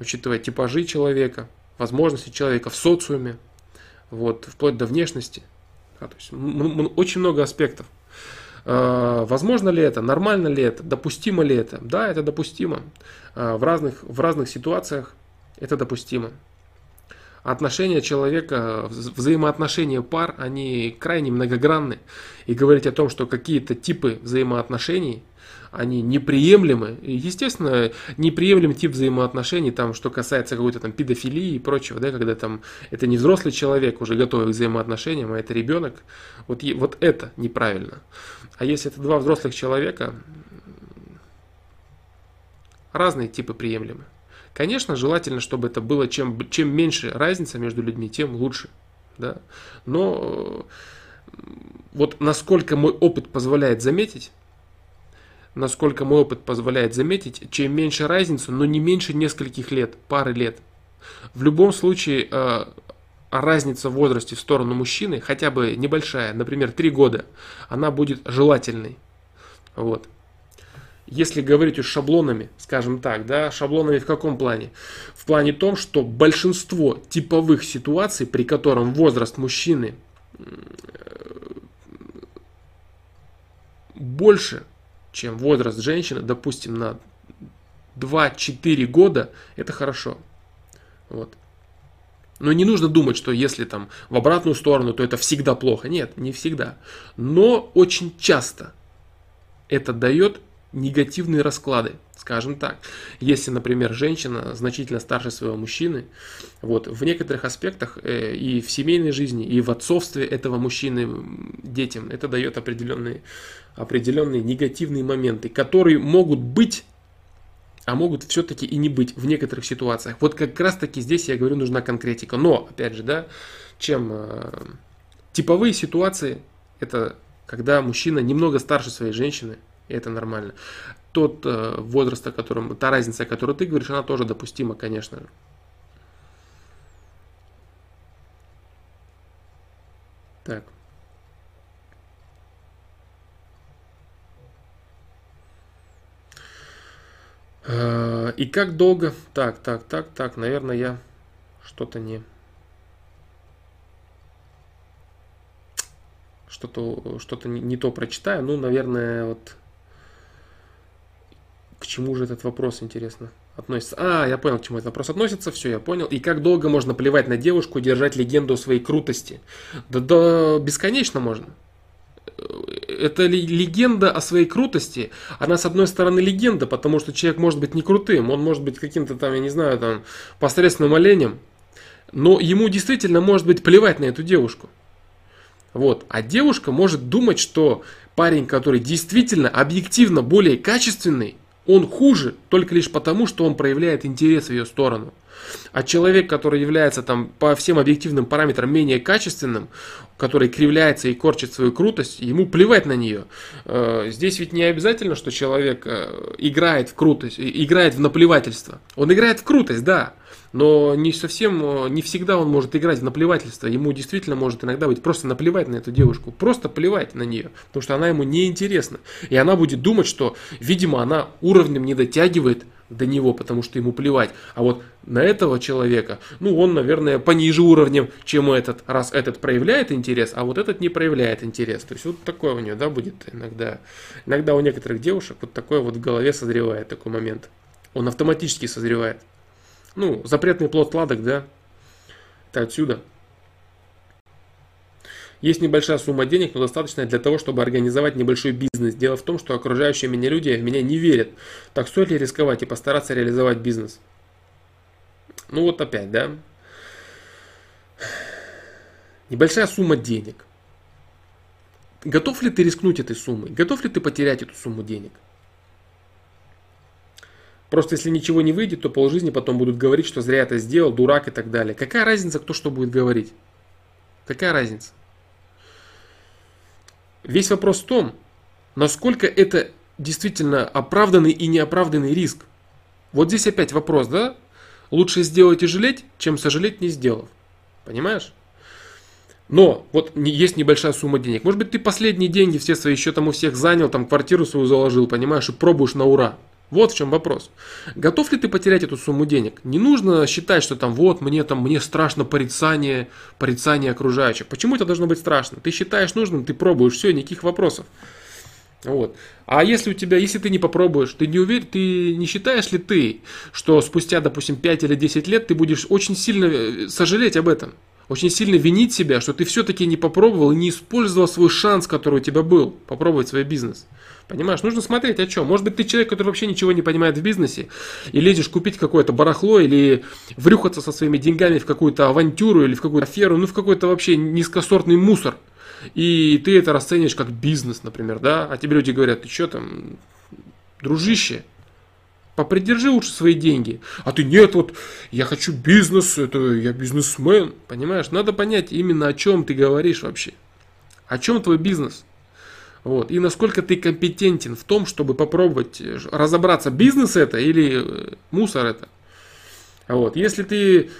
[SPEAKER 1] учитывая типажи человека, возможности человека в социуме, вот, вплоть до внешности. Да, то есть очень много аспектов. А, возможно ли это, нормально ли это, допустимо ли это? Да, это допустимо. А, в разных, в разных ситуациях это допустимо отношения человека, взаимоотношения пар, они крайне многогранны. И говорить о том, что какие-то типы взаимоотношений, они неприемлемы. И, естественно, неприемлем тип взаимоотношений, там, что касается какой-то там педофилии и прочего, да, когда там это не взрослый человек, уже готовый к взаимоотношениям, а это ребенок. Вот, вот это неправильно. А если это два взрослых человека, разные типы приемлемы. Конечно, желательно, чтобы это было, чем, чем меньше разница между людьми, тем лучше. Да? Но вот насколько мой опыт позволяет заметить, насколько мой опыт позволяет заметить, чем меньше разница, но не меньше нескольких лет, пары лет. В любом случае, э, разница в возрасте в сторону мужчины, хотя бы небольшая, например, 3 года, она будет желательной. Вот. Если говорить уж шаблонами, скажем так, да, шаблонами в каком плане? В плане том, что большинство типовых ситуаций, при котором возраст мужчины больше, чем возраст женщины, допустим, на 2-4 года, это хорошо. Вот. Но не нужно думать, что если там в обратную сторону, то это всегда плохо. Нет, не всегда. Но очень часто это дает негативные расклады, скажем так. Если, например, женщина значительно старше своего мужчины, вот, в некоторых аспектах э, и в семейной жизни, и в отцовстве этого мужчины детям, это дает определенные, определенные негативные моменты, которые могут быть а могут все-таки и не быть в некоторых ситуациях. Вот как раз таки здесь, я говорю, нужна конкретика. Но, опять же, да, чем э, типовые ситуации, это когда мужчина немного старше своей женщины, и это нормально. Тот э, возраст, о котором, та разница, о которой ты говоришь, она тоже допустима, конечно. Так. Э, и как долго? Так, так, так, так, наверное, я что-то не... Что-то что, -то, не, не то прочитаю. Ну, наверное, вот к чему же этот вопрос, интересно, относится? А, я понял, к чему этот вопрос относится, все, я понял. И как долго можно плевать на девушку и держать легенду о своей крутости? Да, да бесконечно можно. Это легенда о своей крутости, она с одной стороны легенда, потому что человек может быть не крутым, он может быть каким-то там, я не знаю, там, посредственным оленем, но ему действительно может быть плевать на эту девушку. Вот. А девушка может думать, что парень, который действительно объективно более качественный, он хуже только лишь потому, что он проявляет интерес в ее сторону. А человек, который является там по всем объективным параметрам менее качественным, который кривляется и корчит свою крутость, ему плевать на нее. Э, здесь ведь не обязательно, что человек э, играет в крутость, играет в наплевательство. Он играет в крутость, да, но не совсем, э, не всегда он может играть в наплевательство. Ему действительно может иногда быть просто наплевать на эту девушку, просто плевать на нее, потому что она ему не интересна. И она будет думать, что, видимо, она уровнем не дотягивает до него, потому что ему плевать. А вот на этого человека, ну, он, наверное, пониже уровнем, чем этот, раз этот проявляет интерес, а вот этот не проявляет интерес. То есть вот такое у нее, да, будет иногда. Иногда у некоторых девушек вот такое вот в голове созревает такой момент. Он автоматически созревает. Ну, запретный плод сладок, да? Это отсюда. Есть небольшая сумма денег, но достаточная для того, чтобы организовать небольшой бизнес. Дело в том, что окружающие меня люди в меня не верят. Так стоит ли рисковать и постараться реализовать бизнес? Ну вот опять, да? Небольшая сумма денег. Готов ли ты рискнуть этой суммой? Готов ли ты потерять эту сумму денег? Просто если ничего не выйдет, то полжизни потом будут говорить, что зря это сделал, дурак и так далее. Какая разница, кто что будет говорить? Какая разница? Весь вопрос в том, насколько это действительно оправданный и неоправданный риск. Вот здесь опять вопрос, да? Лучше сделать и жалеть, чем сожалеть не сделав. Понимаешь? Но вот есть небольшая сумма денег. Может быть, ты последние деньги все свои еще там у всех занял, там квартиру свою заложил, понимаешь, и пробуешь на ура. Вот в чем вопрос. Готов ли ты потерять эту сумму денег? Не нужно считать, что там вот мне там мне страшно порицание, порицание окружающих. Почему это должно быть страшно? Ты считаешь нужным, ты пробуешь, все, никаких вопросов. Вот. А если у тебя, если ты не попробуешь, ты не уверен, ты не считаешь ли ты, что спустя, допустим, 5 или 10 лет ты будешь очень сильно э, сожалеть об этом? Очень сильно винить себя, что ты все-таки не попробовал и не использовал свой шанс, который у тебя был, попробовать свой бизнес. Понимаешь, нужно смотреть о чем. Может быть, ты человек, который вообще ничего не понимает в бизнесе, и лезешь купить какое-то барахло или врюхаться со своими деньгами в какую-то авантюру или в какую-то аферу, ну в какой-то вообще низкосортный мусор. И ты это расцениваешь как бизнес, например, да? А тебе люди говорят, ты что там, дружище, попридержи лучше свои деньги. А ты нет, вот я хочу бизнес, это я бизнесмен. Понимаешь, надо понять именно о чем ты говоришь вообще. О чем твой бизнес? Вот. И насколько ты компетентен в том, чтобы попробовать э, разобраться, бизнес это или э, мусор это. Вот. Если ты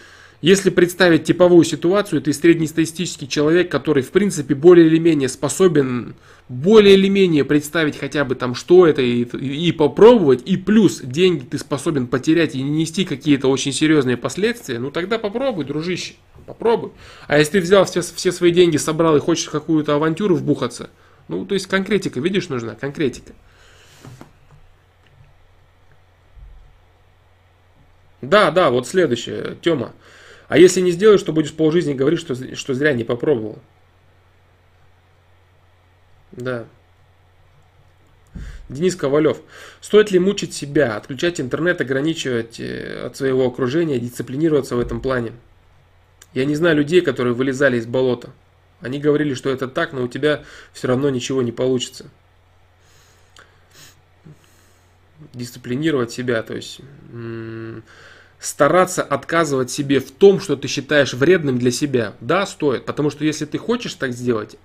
[SPEAKER 1] если представить типовую ситуацию, ты среднестатистический человек, который в принципе более или менее способен более или менее представить хотя бы там что это и, и попробовать, и плюс деньги ты способен потерять и не нести какие-то очень серьезные последствия, ну тогда попробуй, дружище, попробуй. А если ты взял все, все свои деньги, собрал и хочешь какую-то авантюру вбухаться, ну, то есть конкретика, видишь, нужна конкретика. Да, да, вот следующее, Тёма. А если не сделаешь, то будешь полжизни говорить, что, что зря не попробовал. Да. Денис Ковалев. Стоит ли мучить себя, отключать интернет, ограничивать э, от своего окружения, дисциплинироваться в этом плане? Я не знаю людей, которые вылезали из болота. Они говорили, что это так, но у тебя все равно ничего не получится. Дисциплинировать себя, то есть стараться отказывать себе в том, что ты считаешь вредным для себя. Да, стоит, потому что если ты хочешь так сделать,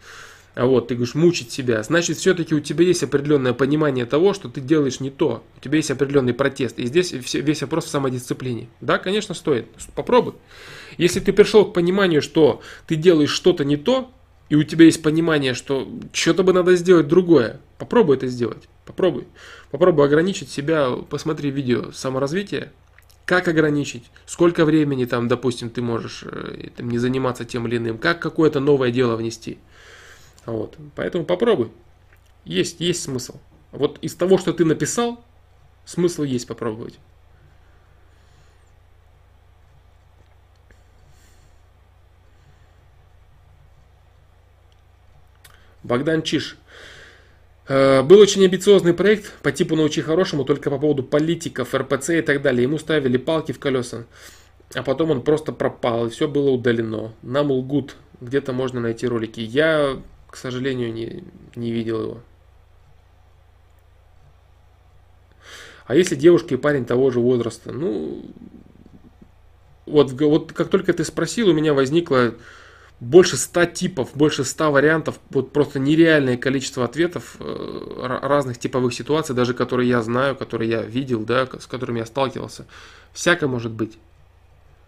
[SPEAKER 1] а вот, ты говоришь, мучить себя, значит, все-таки у тебя есть определенное понимание того, что ты делаешь не то. У тебя есть определенный протест. И здесь весь вопрос в самодисциплине. Да, конечно, стоит. Попробуй. Если ты пришел к пониманию, что ты делаешь что-то не то, и у тебя есть понимание, что что-то бы надо сделать другое, попробуй это сделать. Попробуй. Попробуй ограничить себя. Посмотри видео саморазвития. Как ограничить? Сколько времени там, допустим, ты можешь э, там, не заниматься тем или иным? Как какое-то новое дело внести? Вот. Поэтому попробуй. Есть, есть смысл. Вот из того, что ты написал, смысл есть попробовать. Богдан Чиш. Э, был очень амбициозный проект по типу «Научи хорошему», только по поводу политиков, РПЦ и так далее. Ему ставили палки в колеса, а потом он просто пропал, и все было удалено. Нам лгут, где-то можно найти ролики. Я к сожалению, не, не видел его. А если девушка и парень того же возраста? Ну, вот, вот как только ты спросил, у меня возникло больше ста типов, больше ста вариантов, вот просто нереальное количество ответов э, разных типовых ситуаций, даже которые я знаю, которые я видел, да, с которыми я сталкивался. Всякое может быть.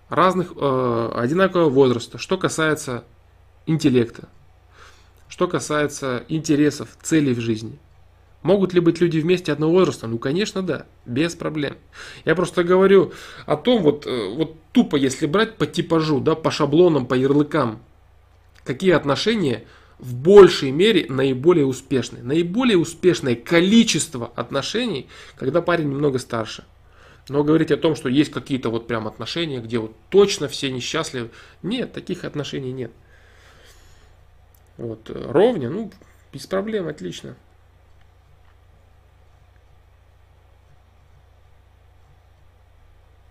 [SPEAKER 1] Разных, э, одинакового возраста. Что касается интеллекта. Что касается интересов, целей в жизни. Могут ли быть люди вместе одного возраста? Ну, конечно, да, без проблем. Я просто говорю о том, вот, э, вот тупо, если брать по типажу, да, по шаблонам, по ярлыкам, какие отношения в большей мере наиболее успешны. Наиболее успешное количество отношений, когда парень немного старше. Но говорить о том, что есть какие-то вот прям отношения, где вот точно все несчастливы, нет, таких отношений нет. Вот, э, ровня, ну, без проблем, отлично.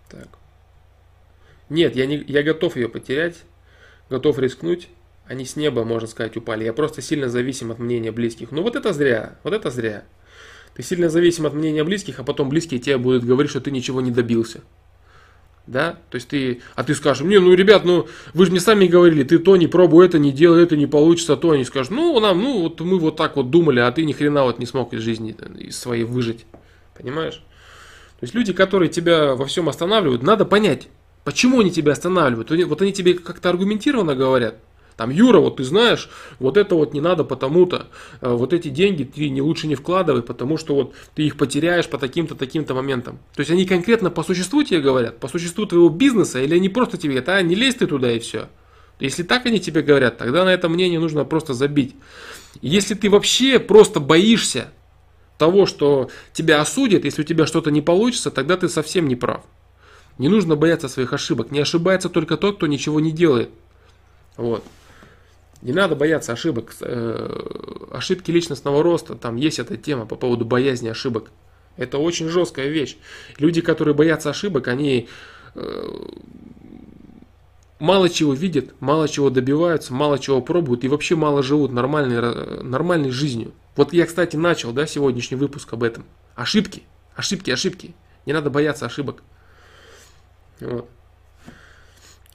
[SPEAKER 1] Так. Нет, я, не, я готов ее потерять, готов рискнуть. Они с неба, можно сказать, упали. Я просто сильно зависим от мнения близких. Ну вот это зря, вот это зря. Ты сильно зависим от мнения близких, а потом близкие тебе будут говорить, что ты ничего не добился да, то есть ты, а ты скажешь, мне, ну, ребят, ну, вы же мне сами говорили, ты то не пробуй, это не делай, это не получится, то они скажут, ну, нам, ну, вот мы вот так вот думали, а ты ни хрена вот не смог из жизни из своей выжить, понимаешь? То есть люди, которые тебя во всем останавливают, надо понять, почему они тебя останавливают. Вот они тебе как-то аргументированно говорят, Там, Юра, вот ты знаешь, вот это вот не надо потому-то, э, вот эти деньги ты не лучше не вкладывай, потому что вот ты их потеряешь по таким-то, таким-то моментам. То есть они конкретно по существу тебе говорят, по существу твоего бизнеса, или они просто тебе говорят, а не лезь ты туда и все. Если так они тебе говорят, тогда на это мнение нужно просто забить. Если ты вообще просто боишься того, что тебя осудят, если у тебя что-то не получится, тогда ты совсем не прав. Не нужно бояться своих ошибок. Не ошибается только тот, кто ничего не делает. Вот. Не надо бояться ошибок. Э, ошибки личностного роста, там есть эта тема по поводу боязни ошибок. Это очень жесткая вещь. Люди, которые боятся ошибок, они э, мало чего видят, мало чего добиваются, мало чего пробуют и вообще мало живут нормальной, нормальной жизнью. Вот я, кстати, начал да, сегодняшний выпуск об этом. Ошибки, ошибки, ошибки. Не надо бояться ошибок. Вот.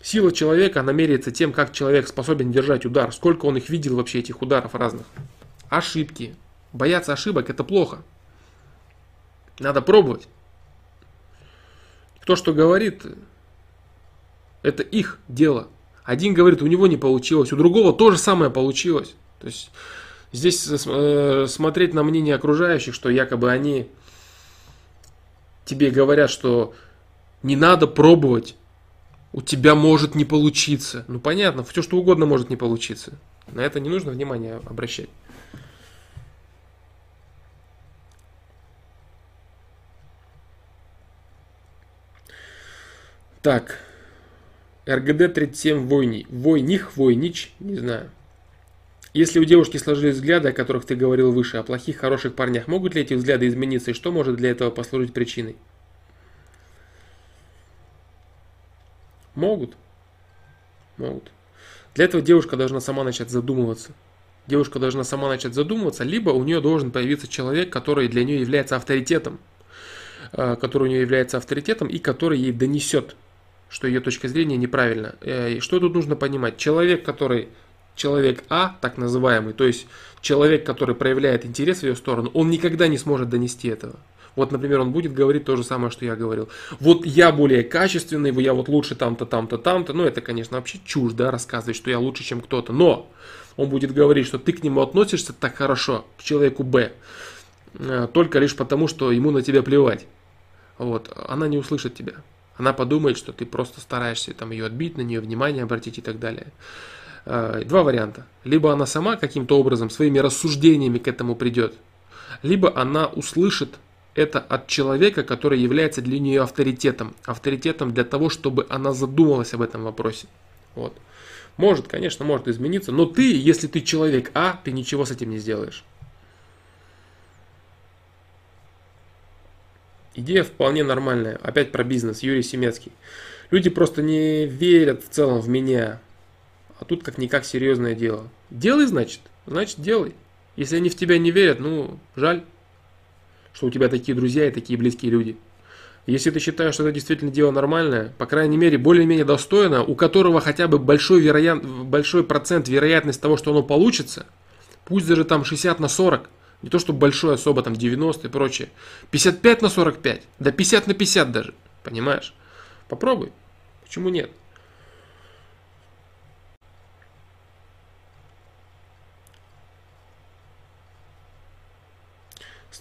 [SPEAKER 1] Сила человека, она меряется тем, как человек способен держать удар, сколько он их видел вообще, этих ударов разных. Ошибки. Бояться ошибок это плохо. Надо пробовать. Кто что говорит, это их дело. Один говорит, у него не получилось, у другого то же самое получилось. То есть здесь э, смотреть на мнение окружающих, что якобы они тебе говорят, что не надо пробовать, у тебя может не получиться. Ну понятно, все что угодно может не получиться. На это не нужно внимание обращать. Так, РГД-37 Войни. Войних, Войнич, не знаю. Если у девушки сложились взгляды, о которых ты говорил выше, о плохих, хороших парнях, могут ли эти взгляды измениться и что может для этого послужить причиной? Могут. Могут. Для этого девушка должна сама начать задумываться. Девушка должна сама начать задумываться, либо у нее должен появиться человек, который для нее является авторитетом, э, который у нее является авторитетом и который ей донесет что ее точка зрения неправильна. Э, и что тут нужно понимать? Человек, который человек А, так называемый, то есть человек, который проявляет интерес в ее сторону, он никогда не сможет донести этого. Вот, например, он будет говорить то же самое, что я говорил. Вот я более качественный, я вот лучше там-то, там-то, там-то. Ну, это, конечно, вообще чушь, да, рассказывать, что я лучше, чем кто-то. Но он будет говорить, что ты к нему относишься так хорошо, к человеку Б, э, только лишь потому, что ему на тебя плевать. Вот, она не услышит тебя. Она подумает, что ты просто стараешься там ее отбить, на нее внимание обратить и так далее. А, два варианта. Либо она сама каким-то образом своими рассуждениями к этому придет, либо она услышит это от человека, который является для нее авторитетом. Авторитетом для того, чтобы она задумалась об этом вопросе. Вот. Может, конечно, может измениться, но ты, если ты человек А, ты ничего с этим не сделаешь. Идея вполне нормальная. Опять про бизнес. Юрий Семецкий. Люди просто не верят в целом в меня. А тут как-никак серьезное дело. Делай, значит. Значит, делай. Если они в тебя не верят, ну, жаль, что у тебя такие друзья и такие близкие люди. Если ты считаешь, что это действительно дело нормальное, по крайней мере, более-менее достойно, у которого хотя бы большой, вероят... большой процент вероятность того, что оно получится, пусть даже там 60 на 40, не то, что большой особо, там 90 и прочее. 55 на 45, да 50 на 50 даже, понимаешь? Попробуй, почему нет?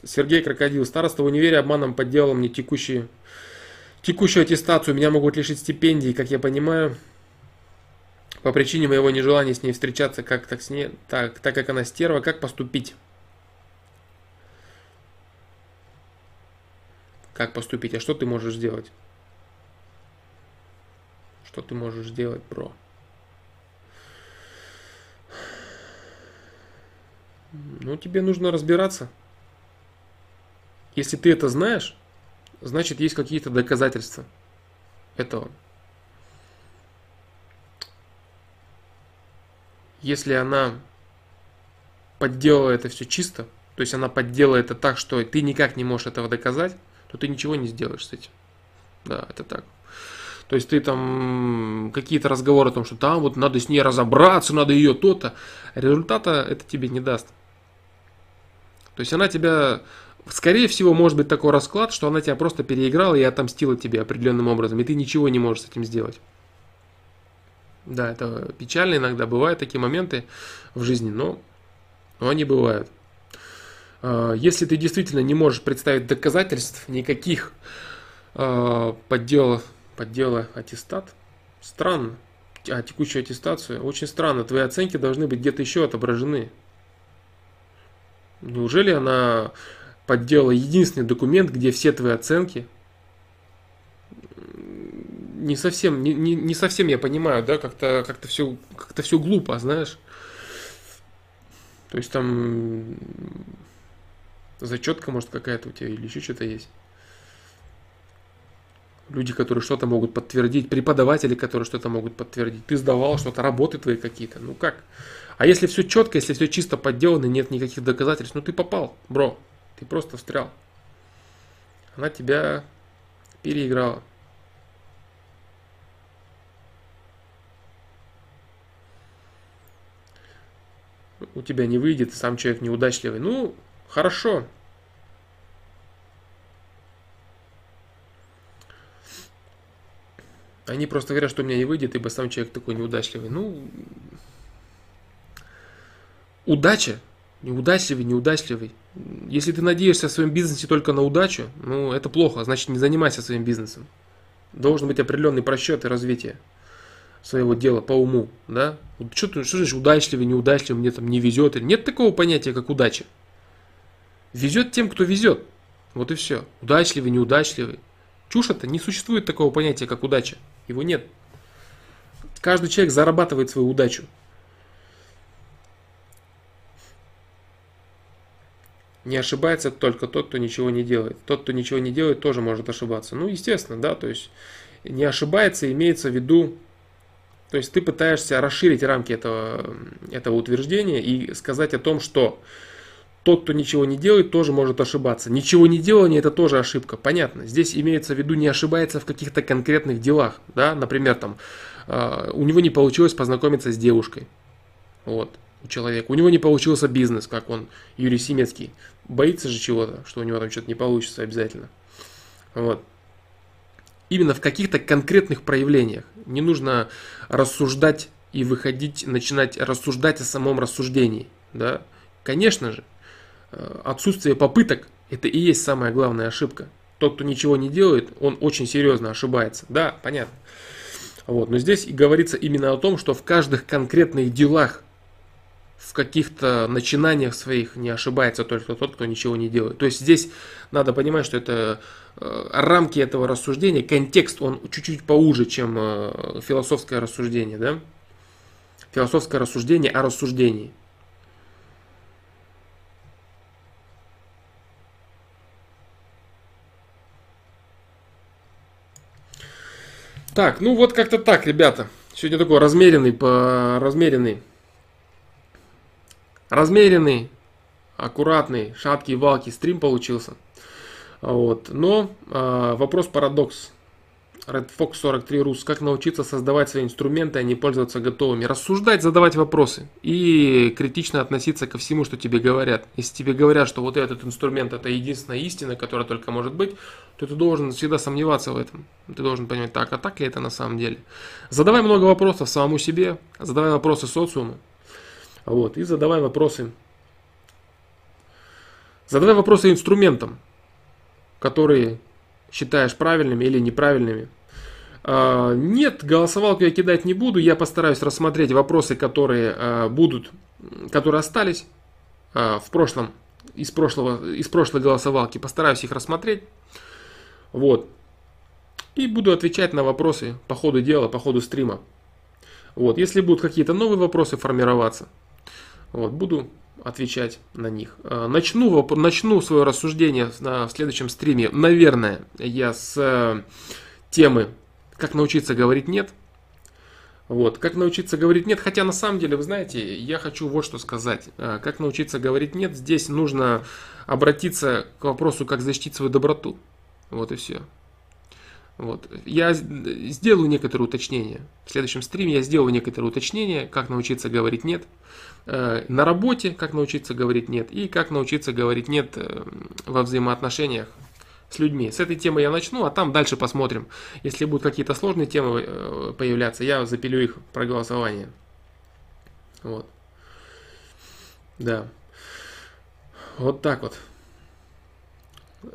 [SPEAKER 1] Сергей Крокодил. Староста в универе обманом подделал мне текущие, текущую аттестацию. Меня могут лишить стипендий, как я понимаю. По причине моего нежелания с ней встречаться, как так, с ней, так, так как она стерва, как поступить? как поступить, а что ты можешь сделать? Что ты можешь сделать, бро? Ну, тебе нужно разбираться. Если ты это знаешь, значит, есть какие-то доказательства этого. Если она подделала это все чисто, то есть она подделала это так, что ты никак не можешь этого доказать, то ты ничего не сделаешь с этим. Да, это так. То есть ты там какие-то разговоры о том, что там вот надо с ней разобраться, надо ее то-то. Результата это тебе не даст. То есть она тебя, скорее всего, может быть такой расклад, что она тебя просто переиграла и отомстила тебе определенным образом, и ты ничего не можешь с этим сделать. Да, это печально иногда, бывают такие моменты в жизни, но, но они бывают. А, если ты действительно не можешь представить доказательств никаких а, поддела, поддела аттестат, странно. А текущую аттестацию, очень странно. Твои оценки должны быть где-то еще отображены. Неужели она подделала единственный документ, где все твои оценки? Не совсем, не, не, не совсем я понимаю, да, как-то как все, как все глупо, знаешь. То есть там зачетка, может, какая-то у тебя или еще что-то есть. Люди, которые что-то могут подтвердить, преподаватели, которые что-то могут подтвердить. Ты сдавал что-то, работы твои какие-то. Ну как? А если все четко, если все чисто подделано, нет никаких доказательств, ну ты попал, бро. Ты просто встрял. Она тебя переиграла. У тебя не выйдет, сам человек неудачливый. Ну, хорошо, Они просто говорят, что у меня не выйдет, ибо сам человек такой неудачливый. Ну, удача, неудачливый, неудачливый. Если ты надеешься в своем бизнесе только на удачу, ну, это плохо, значит, не занимайся своим бизнесом. Должен быть определенный просчет и развитие своего дела по уму, да? Что, что значит удачливый, неудачливый, мне там не везет? Нет такого понятия, как удача. Везет тем, кто везет. Вот и все. Удачливый, неудачливый. Чушь это, не существует такого понятия, как удача. Его нет. Каждый человек зарабатывает свою удачу. Не ошибается только тот, кто ничего не делает. Тот, кто ничего не делает, тоже может ошибаться. Ну, естественно, да, то есть не ошибается, имеется в виду, то есть ты пытаешься расширить рамки этого, этого утверждения и сказать о том, что тот, кто ничего не делает, тоже может ошибаться. Ничего не делание это тоже ошибка. Понятно. Здесь имеется в виду не ошибается в каких-то конкретных делах. Да? Например, там, э, у него не получилось познакомиться с девушкой. Вот, у человека. У него не получился бизнес, как он, Юрий Семецкий. Боится же чего-то, что у него там что-то не получится обязательно. Вот. Именно в каких-то конкретных проявлениях. Не нужно рассуждать и выходить, начинать рассуждать о самом рассуждении. Да? Конечно же, Э, отсутствие попыток – это и есть самая главная ошибка. Тот, кто ничего не делает, он очень серьезно ошибается. Да, понятно. Вот. Но здесь и говорится именно о том, что в каждых конкретных делах, в каких-то начинаниях своих не ошибается только тот, кто ничего не делает. То есть здесь надо понимать, что это э, рамки этого рассуждения, контекст, он чуть-чуть поуже, чем э, философское рассуждение. Да? Философское рассуждение о рассуждении. Так, ну вот как-то так, ребята. Сегодня такой размеренный, по размеренный, размеренный, аккуратный, шаткий, валкий стрим получился. Вот. Но э, вопрос парадокс. Red Fox 43 Rus. Как научиться создавать свои инструменты, а не пользоваться готовыми? Рассуждать, задавать вопросы и критично относиться ко всему, что тебе говорят. Если тебе говорят, что вот этот инструмент это единственная истина, которая только может быть, то ты должен всегда сомневаться в этом. Ты должен понимать, так, а так ли это на самом деле? Задавай много вопросов самому себе, задавай вопросы социуму. Вот, и задавай вопросы. Задавай вопросы инструментам, которые считаешь правильными или неправильными. А, нет, голосовалку я кидать не буду. Я постараюсь рассмотреть вопросы, которые а, будут, которые остались а, в прошлом, из, прошлого, из прошлой голосовалки. Постараюсь их рассмотреть. Вот. И буду отвечать на вопросы по ходу дела, по ходу стрима. Вот. Если будут какие-то новые вопросы формироваться, вот, буду отвечать на них. А, начну, начну свое рассуждение на следующем стриме. Наверное, я с э, темы «Как научиться говорить нет». Вот, как научиться говорить нет, хотя на самом деле, вы знаете, я хочу вот что сказать. А, как научиться говорить нет, здесь нужно обратиться к вопросу, как защитить свою доброту. Вот и все. Вот. Я сделаю некоторые уточнения. В следующем стриме я сделаю некоторые уточнения, как научиться говорить нет. Э, на работе, как научиться говорить нет. И как научиться говорить нет э, во взаимоотношениях с людьми. С этой темы я начну, а там дальше посмотрим. Если будут какие-то сложные темы э, появляться, я запилю их про голосование. Вот. Да. Вот так вот.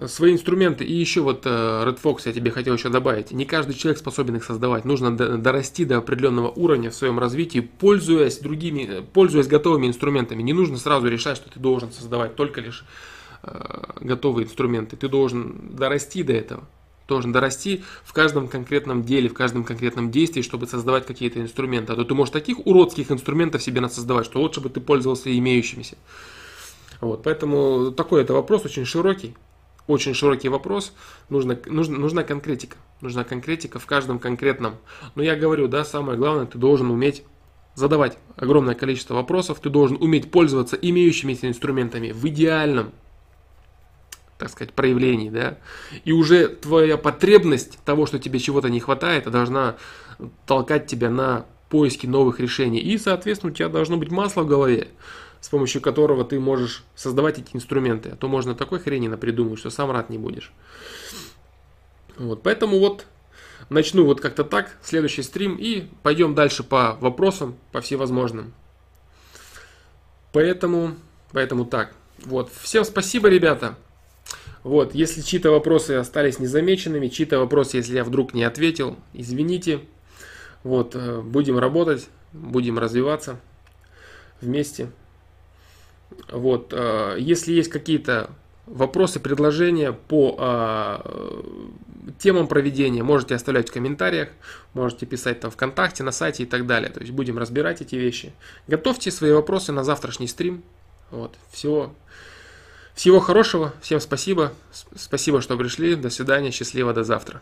[SPEAKER 1] Свои инструменты. И еще вот э, Red Fox я тебе хотел еще добавить. Не каждый человек способен их создавать. Нужно дорасти до определенного уровня в своем развитии, пользуясь другими, пользуясь готовыми инструментами. Не нужно сразу решать, что ты должен создавать только лишь э, готовые инструменты. Ты должен дорасти до этого. Должен дорасти в каждом конкретном деле, в каждом конкретном действии, чтобы создавать какие-то инструменты. А то ты можешь таких уродских инструментов себе надо создавать, что лучше бы ты пользовался имеющимися. Вот, поэтому такой это вопрос очень широкий очень широкий вопрос, нужно, нужна, нужна конкретика. Нужна конкретика в каждом конкретном. Но я говорю, да, самое главное, ты должен уметь задавать огромное количество вопросов, ты должен уметь пользоваться имеющимися инструментами в идеальном, так сказать, проявлении, да, и уже твоя потребность того, что тебе чего-то не хватает, должна толкать тебя на поиски новых решений, и, соответственно, у тебя должно быть масло в голове, с помощью которого ты можешь создавать эти инструменты. А то можно такой хрени напридумать, что сам рад не будешь. Вот, поэтому вот начну вот как-то так, следующий стрим, и пойдем дальше по вопросам, по всевозможным. Поэтому, поэтому так. Вот, всем спасибо, ребята. Вот, если чьи-то вопросы остались незамеченными, чьи-то вопросы, если я вдруг не ответил, извините. Вот, э, будем работать, будем развиваться вместе. Вот, э, если есть какие-то вопросы, предложения по э, темам проведения, можете оставлять в комментариях, можете писать там ВКонтакте, на сайте и так далее. То есть будем разбирать эти вещи. Готовьте свои вопросы на завтрашний стрим. Вот, всего, всего хорошего, всем спасибо. Спасибо, что пришли. До свидания, счастливо, до завтра.